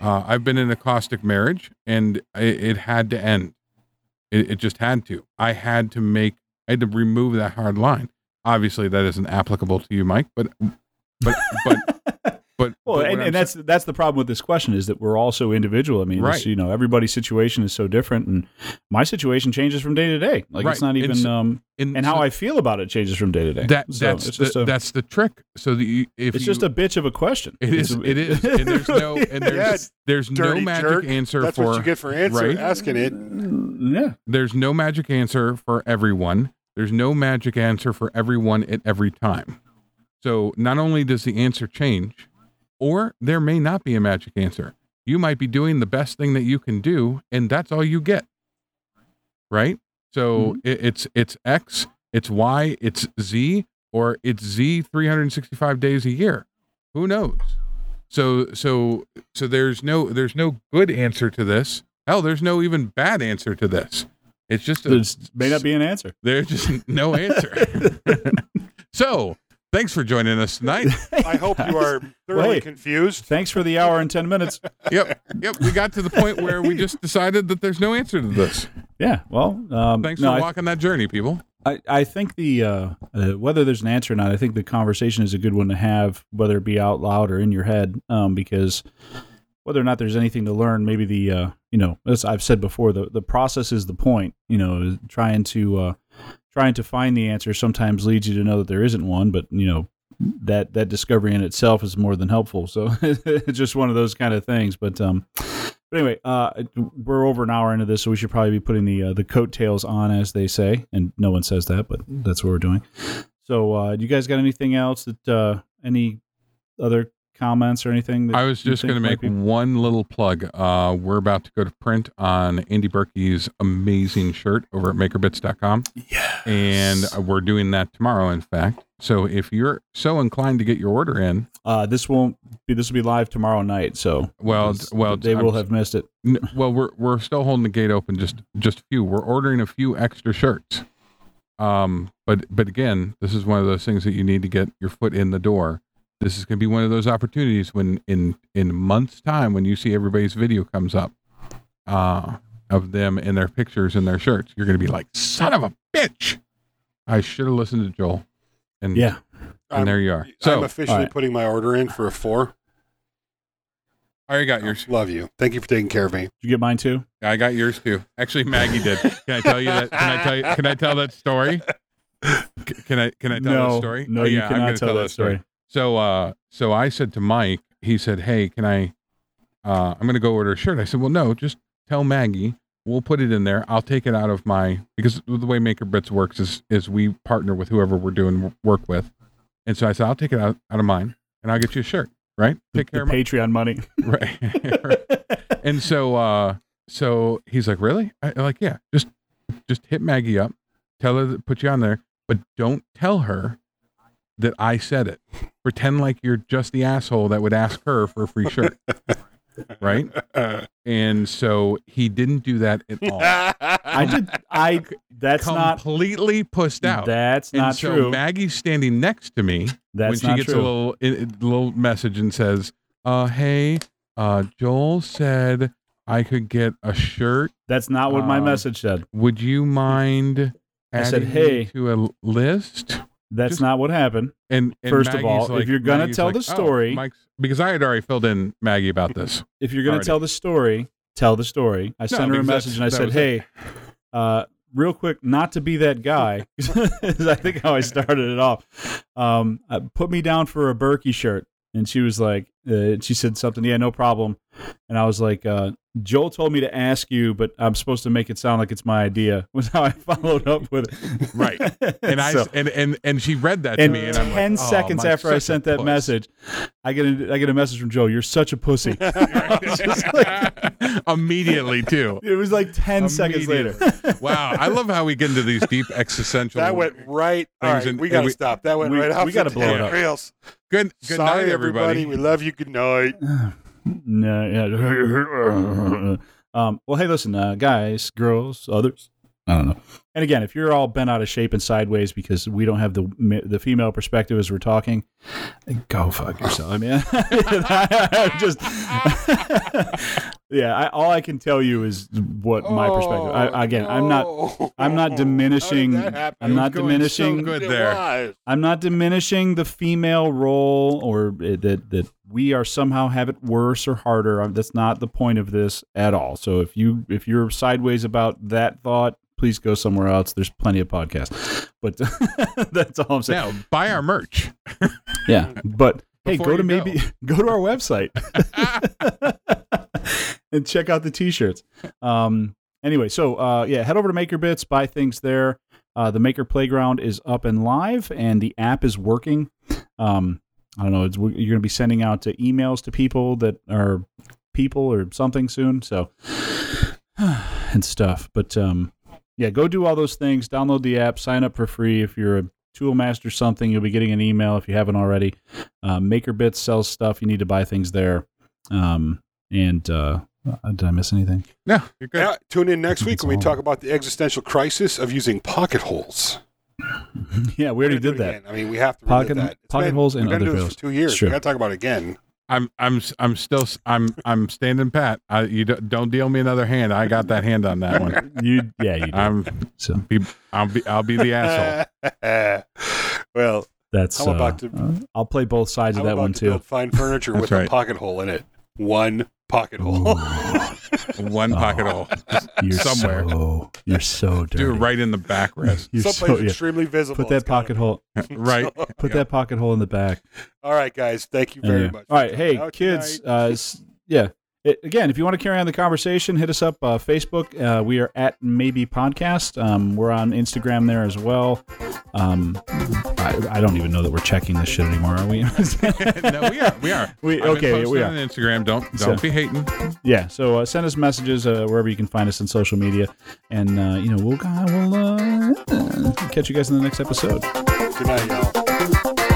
[SPEAKER 1] Uh, I've been in a caustic marriage and it, it had to end. It, it just had to. I had to make, I had to remove that hard line. Obviously, that isn't applicable to you, Mike, but, but, but, but,
[SPEAKER 3] Well,
[SPEAKER 1] but
[SPEAKER 3] and, and that's that's the problem with this question is that we're all so individual. I mean, it's,
[SPEAKER 1] Right.
[SPEAKER 3] you know, everybody's situation is so different, and my situation changes from day to day. Like
[SPEAKER 1] Right.
[SPEAKER 3] it's not even,
[SPEAKER 1] It's-
[SPEAKER 3] um,
[SPEAKER 1] saying.
[SPEAKER 3] and how
[SPEAKER 1] so
[SPEAKER 3] I feel about it changes from day to day.
[SPEAKER 1] that
[SPEAKER 3] So
[SPEAKER 1] that's
[SPEAKER 3] it's
[SPEAKER 1] the,
[SPEAKER 3] a,
[SPEAKER 1] that's the trick. So the if
[SPEAKER 3] it's
[SPEAKER 1] you,
[SPEAKER 3] just a bitch of a question.
[SPEAKER 1] It is. It is. and there's no and there's
[SPEAKER 2] Yeah,
[SPEAKER 1] there's no magic
[SPEAKER 2] jerk.
[SPEAKER 1] answer
[SPEAKER 2] That's
[SPEAKER 1] for
[SPEAKER 2] what you get for answer
[SPEAKER 1] right?
[SPEAKER 2] asking it.
[SPEAKER 3] yeah.
[SPEAKER 1] there's no magic answer for everyone. There's no magic answer for everyone at every time. So not only does the answer change, or there may not be a magic answer. You might be doing the best thing that you can do, and that's all you get. Right? So mm-hmm. it, it's it's X, it's Y, it's Z, or it's Z 365 days a year. Who knows? So so so there's no there's no good answer to this. Hell, there's no even bad answer to this. It's just a,
[SPEAKER 3] There may not be an answer.
[SPEAKER 1] there's just no answer. so, thanks for joining us tonight.
[SPEAKER 2] I hope you are thoroughly
[SPEAKER 3] Wait.
[SPEAKER 2] confused.
[SPEAKER 3] Thanks for the hour and ten minutes.
[SPEAKER 1] Yep, yep. We got to the point where we just decided that there's no answer to this.
[SPEAKER 3] Yeah. Well, um,
[SPEAKER 1] Thanks
[SPEAKER 3] no,
[SPEAKER 1] for
[SPEAKER 3] I-
[SPEAKER 1] walking that journey, people.
[SPEAKER 3] I, I think the uh, uh, whether there's an answer or not, I think the conversation is a good one to have, whether it be out loud or in your head, um, because whether or not there's anything to learn, maybe the uh, you know, as I've said before, the the process is the point. You know, trying to uh, trying to find the answer sometimes leads you to know that there isn't one, but you know, that that discovery in itself is more than helpful. So it's just one of those kind of things. But um, but anyway, uh, we're over an hour into this, so we should probably be putting the uh, the coattails on, as they say. And no one says that, but that's what we're doing. So, uh, you guys got anything else that uh, any other comments or anything? That
[SPEAKER 1] I was just going to make
[SPEAKER 3] be-
[SPEAKER 1] one little plug. Uh, we're about to go to print on Andy Berkey's amazing shirt over at makerbits.com.
[SPEAKER 3] Yes.
[SPEAKER 1] And we're doing that tomorrow, in fact. So if you're so inclined to get your order in,
[SPEAKER 3] Uh, this won't be. This will be live tomorrow night. So
[SPEAKER 1] well, well,
[SPEAKER 3] they
[SPEAKER 1] I'm
[SPEAKER 3] will have missed it.
[SPEAKER 1] N- well, we're we're still holding the gate open. Just just a few. We're ordering a few extra shirts. Um, but but again, this is one of those things that you need to get your foot in the door. This is going to be one of those opportunities when in in month's time, when you see everybody's video comes up, uh, of them in their pictures and their shirts, you're going to be like, "Son of a bitch! I should have listened to Joel." And
[SPEAKER 3] Yeah.
[SPEAKER 1] and
[SPEAKER 2] I'm-
[SPEAKER 1] there you are.
[SPEAKER 2] I'm officially
[SPEAKER 3] alright.
[SPEAKER 2] putting my order in for a four.
[SPEAKER 1] I already got yours.
[SPEAKER 2] Love you. Thank you for taking care of me.
[SPEAKER 3] Did you get mine too?
[SPEAKER 1] I got yours too. Actually, Maggie did. Can I tell you that? Can I tell you? Can I tell that story? C- Can I? Can I tell
[SPEAKER 3] no,
[SPEAKER 1] that story?
[SPEAKER 3] no,
[SPEAKER 1] Oh,
[SPEAKER 3] you
[SPEAKER 1] yeah, I'm
[SPEAKER 3] cannot
[SPEAKER 1] gonna
[SPEAKER 3] tell, that story.
[SPEAKER 1] So, uh, so I said to Mike, he said, "Hey, can I? Uh, I'm going to go order a shirt." I said, "Well, no, just tell Maggie. We'll put it in there. I'll take it out of my because the way Maker Bits works is is we partner with whoever we're doing work with, and so I said, I'll take it out out of mine and I'll get you a shirt. Right? Take
[SPEAKER 3] The
[SPEAKER 1] care of my
[SPEAKER 3] Patreon money.
[SPEAKER 1] right." and so uh so he's like really I, I'm like yeah just just hit maggie up tell her that put you on there but don't tell her that i said it pretend like you're just the asshole that would ask her for a free shirt right and so he didn't do that at all
[SPEAKER 3] I did. I. That's not.
[SPEAKER 1] completely pussed out
[SPEAKER 3] That's
[SPEAKER 1] and
[SPEAKER 3] not
[SPEAKER 1] so
[SPEAKER 3] true.
[SPEAKER 1] Maggie's standing next to me
[SPEAKER 3] That's
[SPEAKER 1] when she
[SPEAKER 3] not
[SPEAKER 1] gets
[SPEAKER 3] true.
[SPEAKER 1] a little a little message and says, "Uh, hey, uh, Joel said I could get a shirt.
[SPEAKER 3] That's not what my
[SPEAKER 1] Um,
[SPEAKER 3] message said.
[SPEAKER 1] Would you mind?"
[SPEAKER 3] I said, "Hey."
[SPEAKER 1] to a list.
[SPEAKER 3] That's
[SPEAKER 1] just-
[SPEAKER 3] not what happened.
[SPEAKER 1] And, and
[SPEAKER 3] First of
[SPEAKER 1] Maggie's
[SPEAKER 3] all, if you're gonna
[SPEAKER 1] Maggie's
[SPEAKER 3] tell
[SPEAKER 1] like,
[SPEAKER 3] the
[SPEAKER 1] "Oh,
[SPEAKER 3] story-
[SPEAKER 1] Mike's, because I had already filled in Maggie about this.
[SPEAKER 3] If you're going
[SPEAKER 1] Already.
[SPEAKER 3] to tell the story, tell the story. I sent her a message and I said, "Hey, uh, real quick, not to be that guy." is I think how I started it off. Um, uh, put me down for a Berkey shirt, and she was like, uh, she said something. Yeah, no problem. And I was like, uh, Joel told me to ask you, but I'm supposed to make it sound like it's my idea. Was how I followed up with it.
[SPEAKER 1] Right. And I
[SPEAKER 3] So-
[SPEAKER 1] and, and and she read that to me, and I'm like,
[SPEAKER 3] ten
[SPEAKER 1] "Oh,
[SPEAKER 3] seconds after I sent that
[SPEAKER 1] puss."
[SPEAKER 3] message, I get a, I get a message from Joe. You're such a pussy.
[SPEAKER 1] immediately too.
[SPEAKER 3] It was like ten seconds later.
[SPEAKER 1] Wow, I love how we get into these deep existential.
[SPEAKER 2] That went right. All
[SPEAKER 1] Things and-
[SPEAKER 2] we got to
[SPEAKER 1] we-
[SPEAKER 2] stop. That went
[SPEAKER 3] we-
[SPEAKER 2] right off.
[SPEAKER 3] we gotta blow it
[SPEAKER 2] damn
[SPEAKER 3] up.
[SPEAKER 2] rails.
[SPEAKER 1] good. Good
[SPEAKER 2] Sorry,
[SPEAKER 1] night,
[SPEAKER 2] everybody.
[SPEAKER 1] everybody.
[SPEAKER 2] We love you. Good night.
[SPEAKER 3] no, yeah. um, well, hey, listen, uh, guys, girls, others. I don't know. And again, if you're all bent out of shape and sideways because we don't have the the female perspective as we're talking, go fuck yourself. I mean, I just yeah. I, all I can tell you is what my perspective. I, again, I'm not. I'm not diminishing- I'm not diminishing-
[SPEAKER 1] So good there.
[SPEAKER 3] I'm not diminishing the female role or that that we are somehow have it worse or harder. That's not the point of this at all. So if you if you're sideways about that thought, please go somewhere else. There's plenty of podcasts. But that's all I'm saying.
[SPEAKER 1] Now buy our merch.
[SPEAKER 3] Yeah, but hey,
[SPEAKER 1] Before
[SPEAKER 3] go to maybe go to our website and check out the t-shirts. Um, anyway, so uh, yeah, head over to Maker Bits, buy things there. Uh, the Maker Playground is up and live, and the app is working. Um, I don't know. It's, you're going to be sending out uh, emails to people that are people or something soon. So and stuff. But um, yeah, go do all those things. Download the app. Sign up for free if you're a tool master something. You'll be getting an email if you haven't already. Uh, MakerBits sells stuff. You need to buy things there. Um, and uh, did I miss anything?
[SPEAKER 1] No, you're good.
[SPEAKER 2] Yeah, tune in next week when we talk about the existential crisis of using pocket holes.
[SPEAKER 3] yeah, we already
[SPEAKER 2] We're gonna do
[SPEAKER 3] did that.
[SPEAKER 2] again. I mean, we have to
[SPEAKER 3] Pocket-
[SPEAKER 2] that. It's
[SPEAKER 3] pocket
[SPEAKER 2] been-
[SPEAKER 3] holes and
[SPEAKER 2] we've been
[SPEAKER 3] other
[SPEAKER 2] doing this
[SPEAKER 3] fails.
[SPEAKER 2] for two years.
[SPEAKER 3] Sure.
[SPEAKER 2] We got to talk about it again.
[SPEAKER 1] I'm I'm I'm still I'm I'm standing pat. I, you don't, don't deal me another hand. I got that hand on that one.
[SPEAKER 3] You, yeah, you did.
[SPEAKER 1] I'm
[SPEAKER 3] so
[SPEAKER 1] be I'll be I'll be the asshole.
[SPEAKER 2] well,
[SPEAKER 3] that's.
[SPEAKER 2] I'm about
[SPEAKER 3] uh,
[SPEAKER 2] to-
[SPEAKER 3] uh, I'll play both sides
[SPEAKER 2] I'm
[SPEAKER 3] of that
[SPEAKER 2] about
[SPEAKER 3] one
[SPEAKER 2] to
[SPEAKER 3] too.
[SPEAKER 2] build fine furniture with
[SPEAKER 1] right.
[SPEAKER 2] a pocket hole in it. One pocket hole.
[SPEAKER 1] One pocket hole.
[SPEAKER 3] You're
[SPEAKER 1] Somewhere.
[SPEAKER 3] So, you're so dirty.
[SPEAKER 1] Do it right in the backrest.
[SPEAKER 3] You're
[SPEAKER 2] Someplace
[SPEAKER 3] so, yeah.
[SPEAKER 2] extremely visible.
[SPEAKER 3] Put that
[SPEAKER 2] It's gotta
[SPEAKER 3] pocket hole.
[SPEAKER 1] right.
[SPEAKER 3] Put
[SPEAKER 1] Yeah.
[SPEAKER 3] that pocket hole in the back.
[SPEAKER 2] All right, guys. Thank you very
[SPEAKER 3] Yeah.
[SPEAKER 2] much.
[SPEAKER 3] All right, hey kids. Uh, yeah. It, again, if you want to carry on the conversation, hit us up uh, Facebook. Uh, we are at Maybe Podcast. Um, we're on Instagram there as well. Um, I, I don't even know that we're checking this shit anymore, are we?
[SPEAKER 1] no, we are. We are.
[SPEAKER 3] We- okay,
[SPEAKER 1] posting
[SPEAKER 3] we
[SPEAKER 1] on
[SPEAKER 3] are.
[SPEAKER 1] Instagram. Don't don't be hating.
[SPEAKER 3] yeah. So uh, send us messages uh, wherever you can find us on social media, and uh, you know we'll we'll uh, catch you guys in the next episode.
[SPEAKER 2] Good night, y'all.